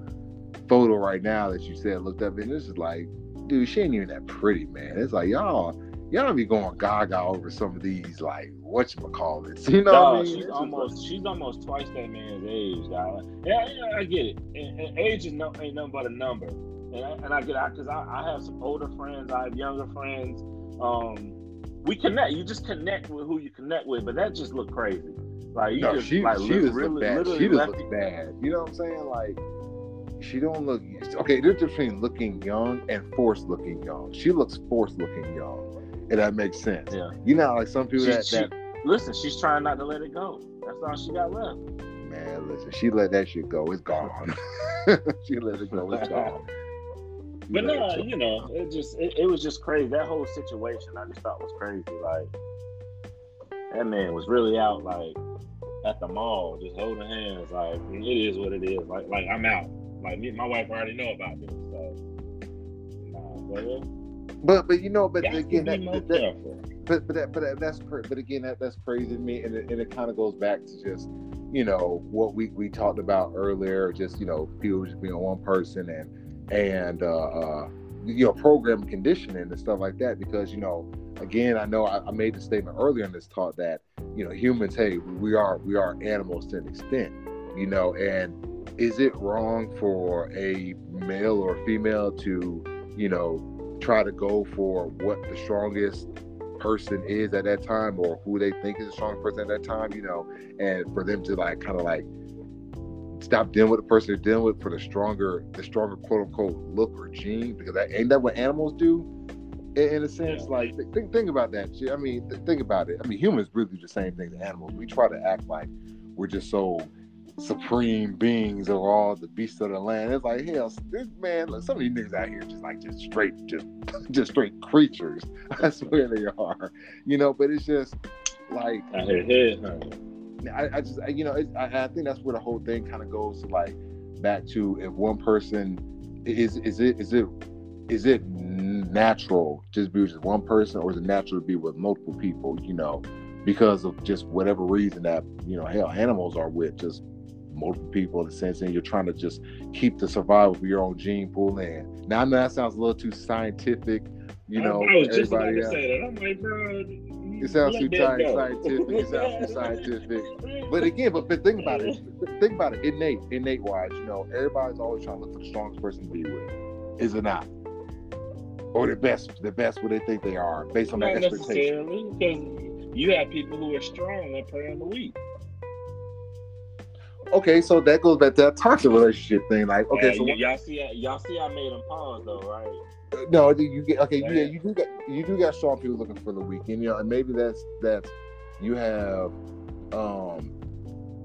photo right now that you said looked up, and this is like, dude, she ain't even that pretty, man. It's like y'all y'all be going gaga over some of these like what you call it. You know what I mean? she's It's almost she's almost twice that man's age, dog. Yeah, yeah, I get it. And, and age is no, ain't nothing but a number. And I, and I get it because I, I have some older friends, I have younger friends. Um, we connect. You just connect with who you connect with, but that just looked crazy. Like you no, just she like she just really, bad. She just looks it- bad. You know what I'm saying? Like she don't look okay. There's between looking young and forced looking young. She looks forced looking young, and that makes sense. Yeah. You know, like some people She- that, she- that Listen, she's trying not to let it go. That's all she got left. man, listen, she let that shit go. It's gone. she let it go. It's gone. But You no, so- you know, it just it, it was just crazy. That whole situation I just thought was crazy. Like that man was really out like at the mall, just holding hands. Like it is what it is. Like like I'm out. Like me, my wife already know about this. So nah. But but you know, but Got again, that, that, that- but but that, but that, that's but again that that's crazy to me, and it, and it kind of goes back to just you know what we we talked about earlier, just you know people just being one person and and uh, uh you know mm-hmm. program conditioning and stuff like that because you know again I know I, I made the statement earlier in this talk that you know humans hey we are we are animals to an extent you know and is it wrong for a male or female to you know try to go for what the strongest person is at that time or who they think is the strongest person at that time, you know, and for them to like kind of like stop dealing with the person they're dealing with for the stronger, the stronger quote unquote look or gene, because that ain't that what animals do? in, in a sense, like think think about that. I mean, think about it. I mean, humans really the same thing as animals. We try to act like we're just so supreme beings of all the beasts of the land. It's like hell, this man, like, some of these niggas out here just like just straight, just just straight creatures. I swear they are. You know, but it's just like I hear head, huh? I, I just I- you know it, I, I think that's where the whole thing kind of goes to like back to if one person is is it is it is it natural just be with just one person or is it natural to be with multiple people you know because of just whatever reason that you know hell animals are with just multiple people in a sense and you're trying to just keep the survival of your own gene pool in now I know that sounds a little too scientific you know I was just about to say that. I'm like, bro, It sounds too that sci- go. scientific. It sounds too scientific. But again, but, but think about it. Think about it. Innate, innate wise, you know, everybody's always trying to look for the strongest person to be with. Is it not? Or the best, the best what they think they are, based on Not their expectation. necessarily, because you have people who are strong and prey on the weak. Okay, so that goes back to that toxic relationship thing. Like, okay, Uh, so y- y'all see, y'all see, I made them pause though, right? no, you get okay. Yeah, Yeah. you do got you do got strong people looking for the weekend, you know, and maybe that's that's you have, um,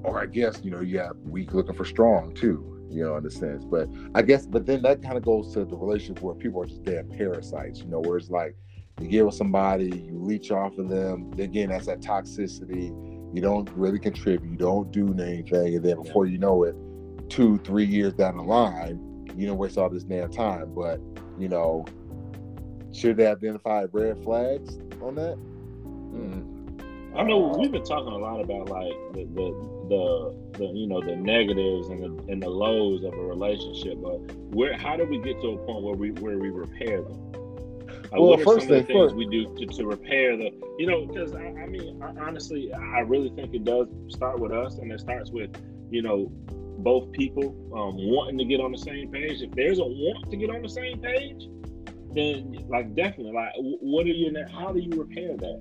or I guess you know you have weak looking for strong too. You know, in a sense, but I guess, but then that kind of goes to the relationship where people are just damn parasites. You know, where it's like you get with somebody, you leech off of them. Again, that's that toxicity. You don't really contribute. You don't do anything, and then before you know it, two, three years down the line, you don't waste all this damn time. But you know, should they identify red flags on that? Mm. I know we've been talking a lot about like the the the, the you know the negatives and the and the lows of a relationship, but where how do we get to a point where we where we repair them? Like, Well, first some of the thing things first- we do to, to repair the you know because I, I mean I, honestly I really think it does start with us and it starts with you know both people um, wanting to get on the same page. If there's a want to get on the same page, then like definitely like what are you how do you repair that?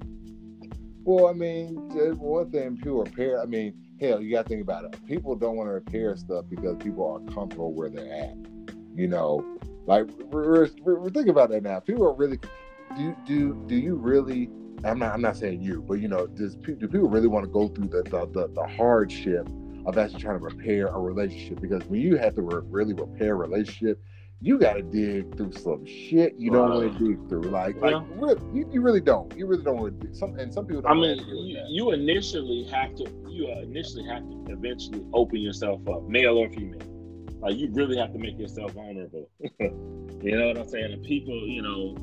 Well, I mean, one thing people repair. I mean, hell, you got to think about it. People don't want to repair stuff because people are comfortable where they're at. You know, like we're, we're, we're thinking about that now. People are really do do do you really? I'm not I'm not saying you, but you know, does do people really want to go through the the, the, the hardship of actually trying to repair a relationship? Because when you have to re- really repair a relationship, you got to dig through some shit you don't want Right. to dig through. Like Yeah. like re- you, you really don't. You really don't want to. do Some and some people don't. I mean, you, you initially have to you uh, initially have to eventually open yourself up, male or female. Like you really have to make yourself vulnerable. you know what I'm saying? And people, you know,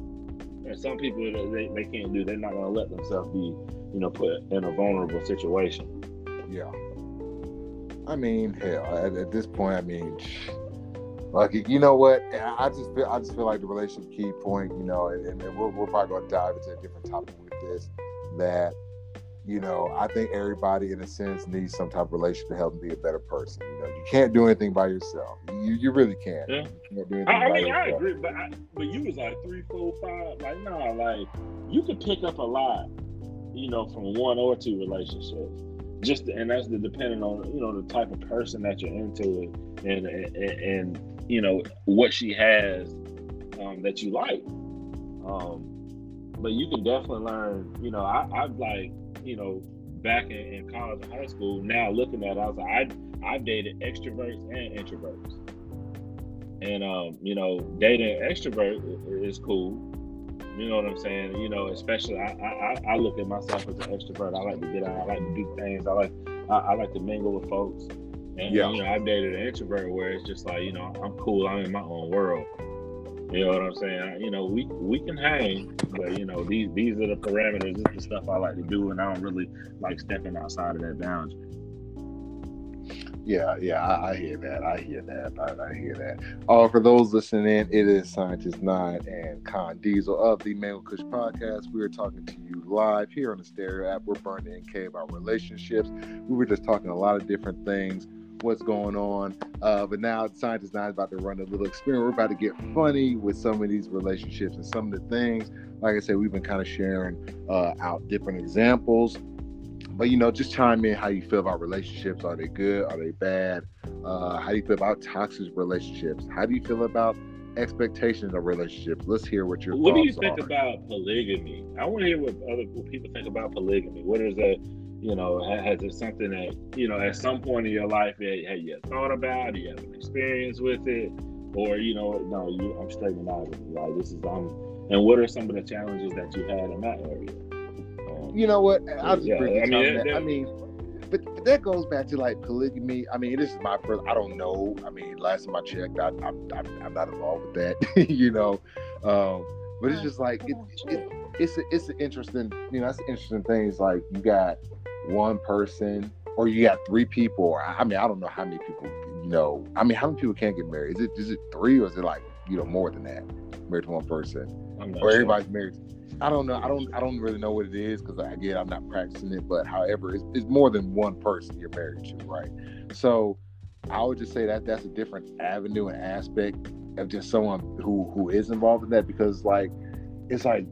and some people they, they can't do. They're not gonna let themselves be, you know, put in a vulnerable situation. Yeah. I mean, hell, at, at this point, I mean, like you know what? I just feel, I just feel like the relationship key point, you know, and, and we're, we're probably to dive into a different topic with this. That, you know, I think everybody, in a sense, needs some type of relationship to help them be a better person. You know, you can't do anything by yourself. You you really can't. Yeah. You can't I, I mean, I agree, but I, but you was like three, four, five. Like, nah, like you could pick up a lot, you know, from one or two relationships. Just and that's the depending on you know the type of person that you're into and and, and you know what she has um, that you like. Um, but you can definitely learn. You know, I, I've like you know back in, in college and high school. Now looking at, it, I was like, I I've dated extroverts and introverts. And um, you know, dating an extrovert is cool. You know what I'm saying? You know, especially I I, I- I look at myself as an extrovert. I like to get out. I like to do things. I like I, I like to mingle with folks. And Yeah. you know, I've dated an introvert where it's just like you know I'm cool. I'm in my own world. You know what I'm saying? I- You know, we we can hang, but you know these these are the parameters. This is the stuff I like to do, and I don't really like stepping outside of that boundary. Yeah, yeah, I, I hear that. I hear that. I, I hear that. Uh, for those listening in, it is Scientist Nine and Con Diesel of the Mango Kush Podcast. We are talking to you live here on the Stereo app. We're burning MK about relationships. We were just talking a lot of different things, what's going on. Uh, but now Scientist Nine is about to run a little experiment. We're about to get funny with some of these relationships and some of the things. Like I said, we've been kind of sharing uh, out different examples but you know, just chime in how you feel about relationships. Are they good? Are they bad? Uh, how do you feel about toxic relationships? How do you feel about expectations of relationships. Let's hear what your what do you think are. about polygamy? I want to hear what other what people think about polygamy. What is that? You know, has it something that you know at some point in your life had, had you thought about? Do you have an experience with it, or you know, no, you, I'm straight monogamy. Like this is I'm. And what are some of the challenges that you had in that area? Um, You know what? I'll just Yeah, briefly I mean, comment. that- I mean, but, but that goes back to like polygamy. I mean, this is my first. I don't know. I mean, last time I checked, I, I'm, I'm I'm not involved with that. you know, um, but it's just like it, it, it's a, it's an interesting. You know, that's an interesting thing. It's like you got one person or you got three people. Or I mean, I don't know how many people. You know, I mean, how many people can't get married? Is it is it three or is it like you know more than that? Married to one person or sure. everybody's married. I don't know. I don't. I don't really know what it is because again, I'm not practicing it. But however, it's, it's more than one person you're married to, right? So I would just say that that's a different avenue and aspect of just someone who who is involved in that because like it's like,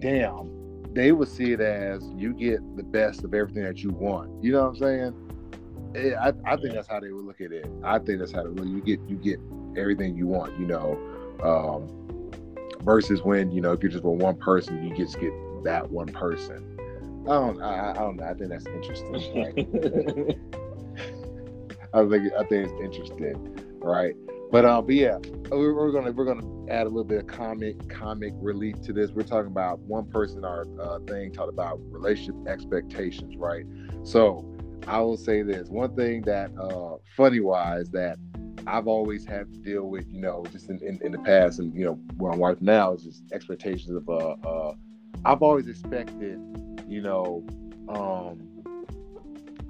damn, they would see it as you get the best of everything that you want. You know what I'm saying? Eh, I, I think that's how they would look at it. I think that's how they look. You get you get everything you want. You know. Um, versus when you know if you're just with one person you just get that one person i don't i, I don't know i think that's interesting right? i think i think it's interesting right but um but yeah we're, we're gonna we're gonna add a little bit of comic comic relief to this we're talking about one person our uh, thing talked about relationship expectations right so i will say this one thing that uh funny wise that I've always had to deal with, you know, just in, in, in the past, and you know, where I'm wife now is just expectations of. Uh, uh, I've always expected, you know, um,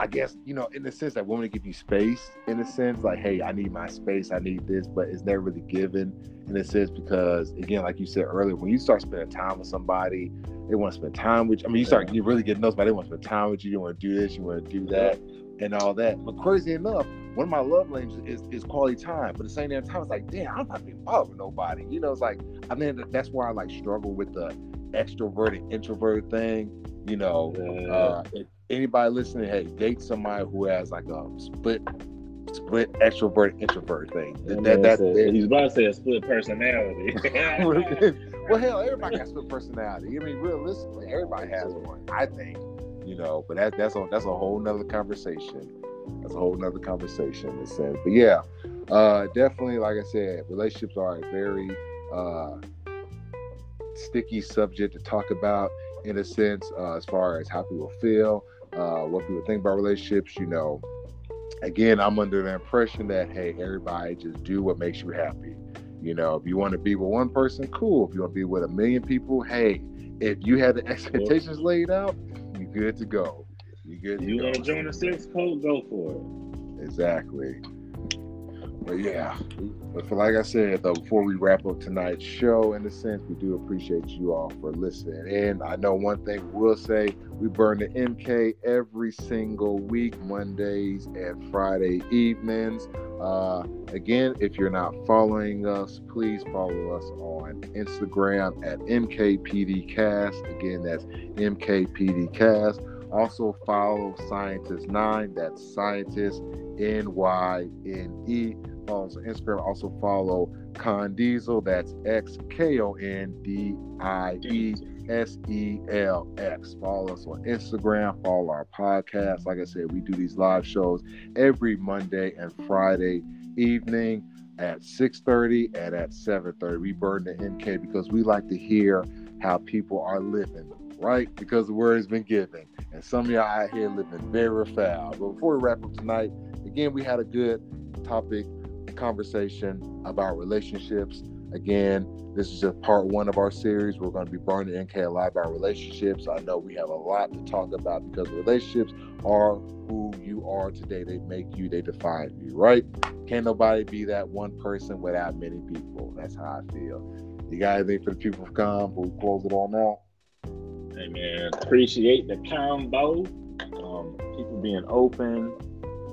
I guess you know, in the sense that women give you space, in a sense, like, hey, I need my space, I need this, but it's never really given, in a sense, because again, like you said earlier, when you start spending time with somebody, they want to spend time with you. I mean, you start you really get to know somebody, they want to spend time with you, you want to do this, you want to do that, and all that. But crazy enough one of my love languages is, is quality time. But at the same damn time, it's like, damn, I'm not being bothered with nobody. You know, it's like I mean that's why I like struggle with the extroverted introvert thing. You know, Yeah. uh, if anybody listening, hey, date somebody who has like a split split extrovert introvert thing. That That, that, said- that- he's about to say a split personality. well, hell, everybody got split personality. I mean, realistically, everybody has one. I think, you know, but that, that's a that's a whole nother conversation. That's a whole nother conversation in a sense. But yeah, uh, definitely, like I said, relationships are a very uh, sticky subject to talk about in a sense, uh, as far as how people feel, uh, what people think about relationships. You know, again, I'm under the impression that hey, everybody just do what makes you happy. You know, if you want to be with one person, cool. If you want to be with a million people, hey, if you had the expectations laid out, you're good to go. You good to you go. want to join the six code? Go for it. Exactly. But yeah, but for like I said though, before we wrap up tonight's show, in a sense, we do appreciate you all for listening. And I know one thing we'll say: we burn the MK every single week, Mondays and Friday evenings. Uh, again, if you're not following us, please follow us on Instagram at MKPDcast. Again, that's MKPDcast. Also follow Scientist Nine. That's Scientist N Y N E. Follow us on Instagram. Also follow Con Diesel. That's X K O N D I E S E L X. Follow us on Instagram. Follow our podcast. Like I said, we do these live shows every Monday and Friday evening at 6:30 and at 7:30. We burn the MK because we like to hear how people are living, right? Because the word has been given, and some of y'all out here living very foul. But before we wrap up tonight, again, we had a good topic conversation about relationships. Again, this is just part one of our series. We're going to be burning MK alive about relationships. I know we have a lot to talk about because relationships are who you are today. They make you, they define you, right? Can't nobody be that one person without many people. That's how I feel. You got anything for the people of come before we close it all now? Hey man, appreciate the combo. Um, people being open.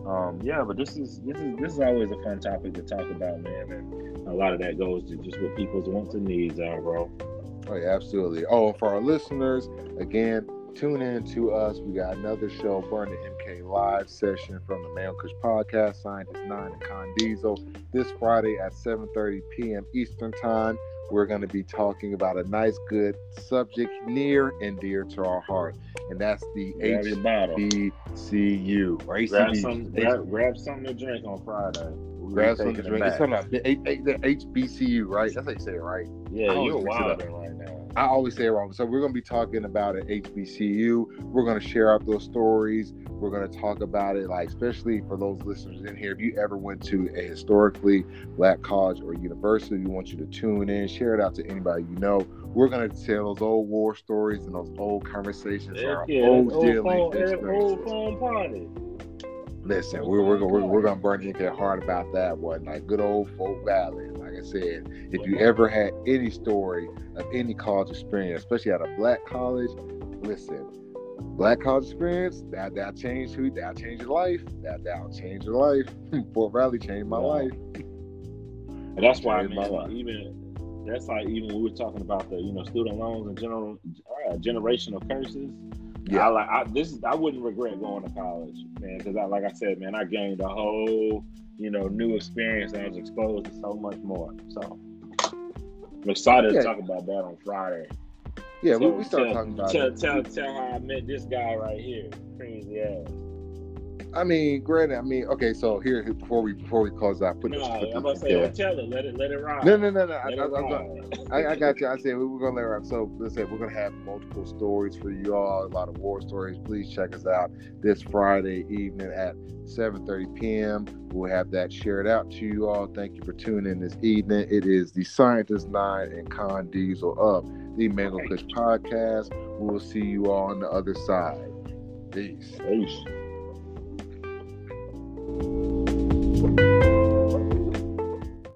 Um, yeah, but this is this is this is always a fun topic to talk about, man. And a lot of that goes to just what people's wants and needs are, bro. Oh, yeah, absolutely. Oh, for our listeners, again, tune in to us. We got another show, Burn the MK live session from the Mango Kush podcast, Scientist 9 and Con Diesel, this Friday at 7.30 p.m. Eastern Time. We're going to be talking about a nice, good subject near and dear to our heart, and that's the Grab. HBCU. Grab some, grab, grab something to drink on Friday. We'll Grab something to drink. It's something like the, H- the HBCU, right? That's how you say it, right? Yeah, you're wilding right now. I always say it wrong. So we're going to be talking about at HBCU. We're going to share out those stories. We're going to talk about it, like especially for those listeners in here. If you ever went to a historically black college or university, we want you to tune in, share it out to anybody you know. We're going to tell those old war stories and those old conversations, our yeah, old old dealings, that old phone party. Listen, we're we're we're, we're gonna burn you get hard about that one. Like good old Fort Valley. I said, if you ever had any story of any college experience, especially at a black college, listen, black college experience that that changed who that changed your life. That that'll change your life. Fort Valley changed my Yeah. life. And that's why, my life. even that's like even we were talking about the you know student loans and general uh, generational curses. Yeah. I like I, this. is- I wouldn't regret going to college, man, because I like I said, man, I gained a whole you know new experience and I was exposed to so much more. So I'm excited Yeah. to talk about that on Friday. Yeah, we, So we started tell, talking about tell, it. Tell, tell how I met this guy right here, crazy ass. I mean, granted, I mean, okay, so here before we before we close out, put No, this. put I'm to say, yeah. tell it. Let it, let it ride. No, no, no, no. I, I, it gonna- ride. I, I got you. I said we were gonna let her. So let's say we're gonna have multiple stories for you all. A lot of war stories. Please check us out this Friday evening at 7:30 p.m. We'll have that shared out to you all. Thank you for tuning in this evening. It is the Scientist Nine and Con Diesel of the Mango Kush podcast. We will see you all on the other side. Peace. Peace. うん。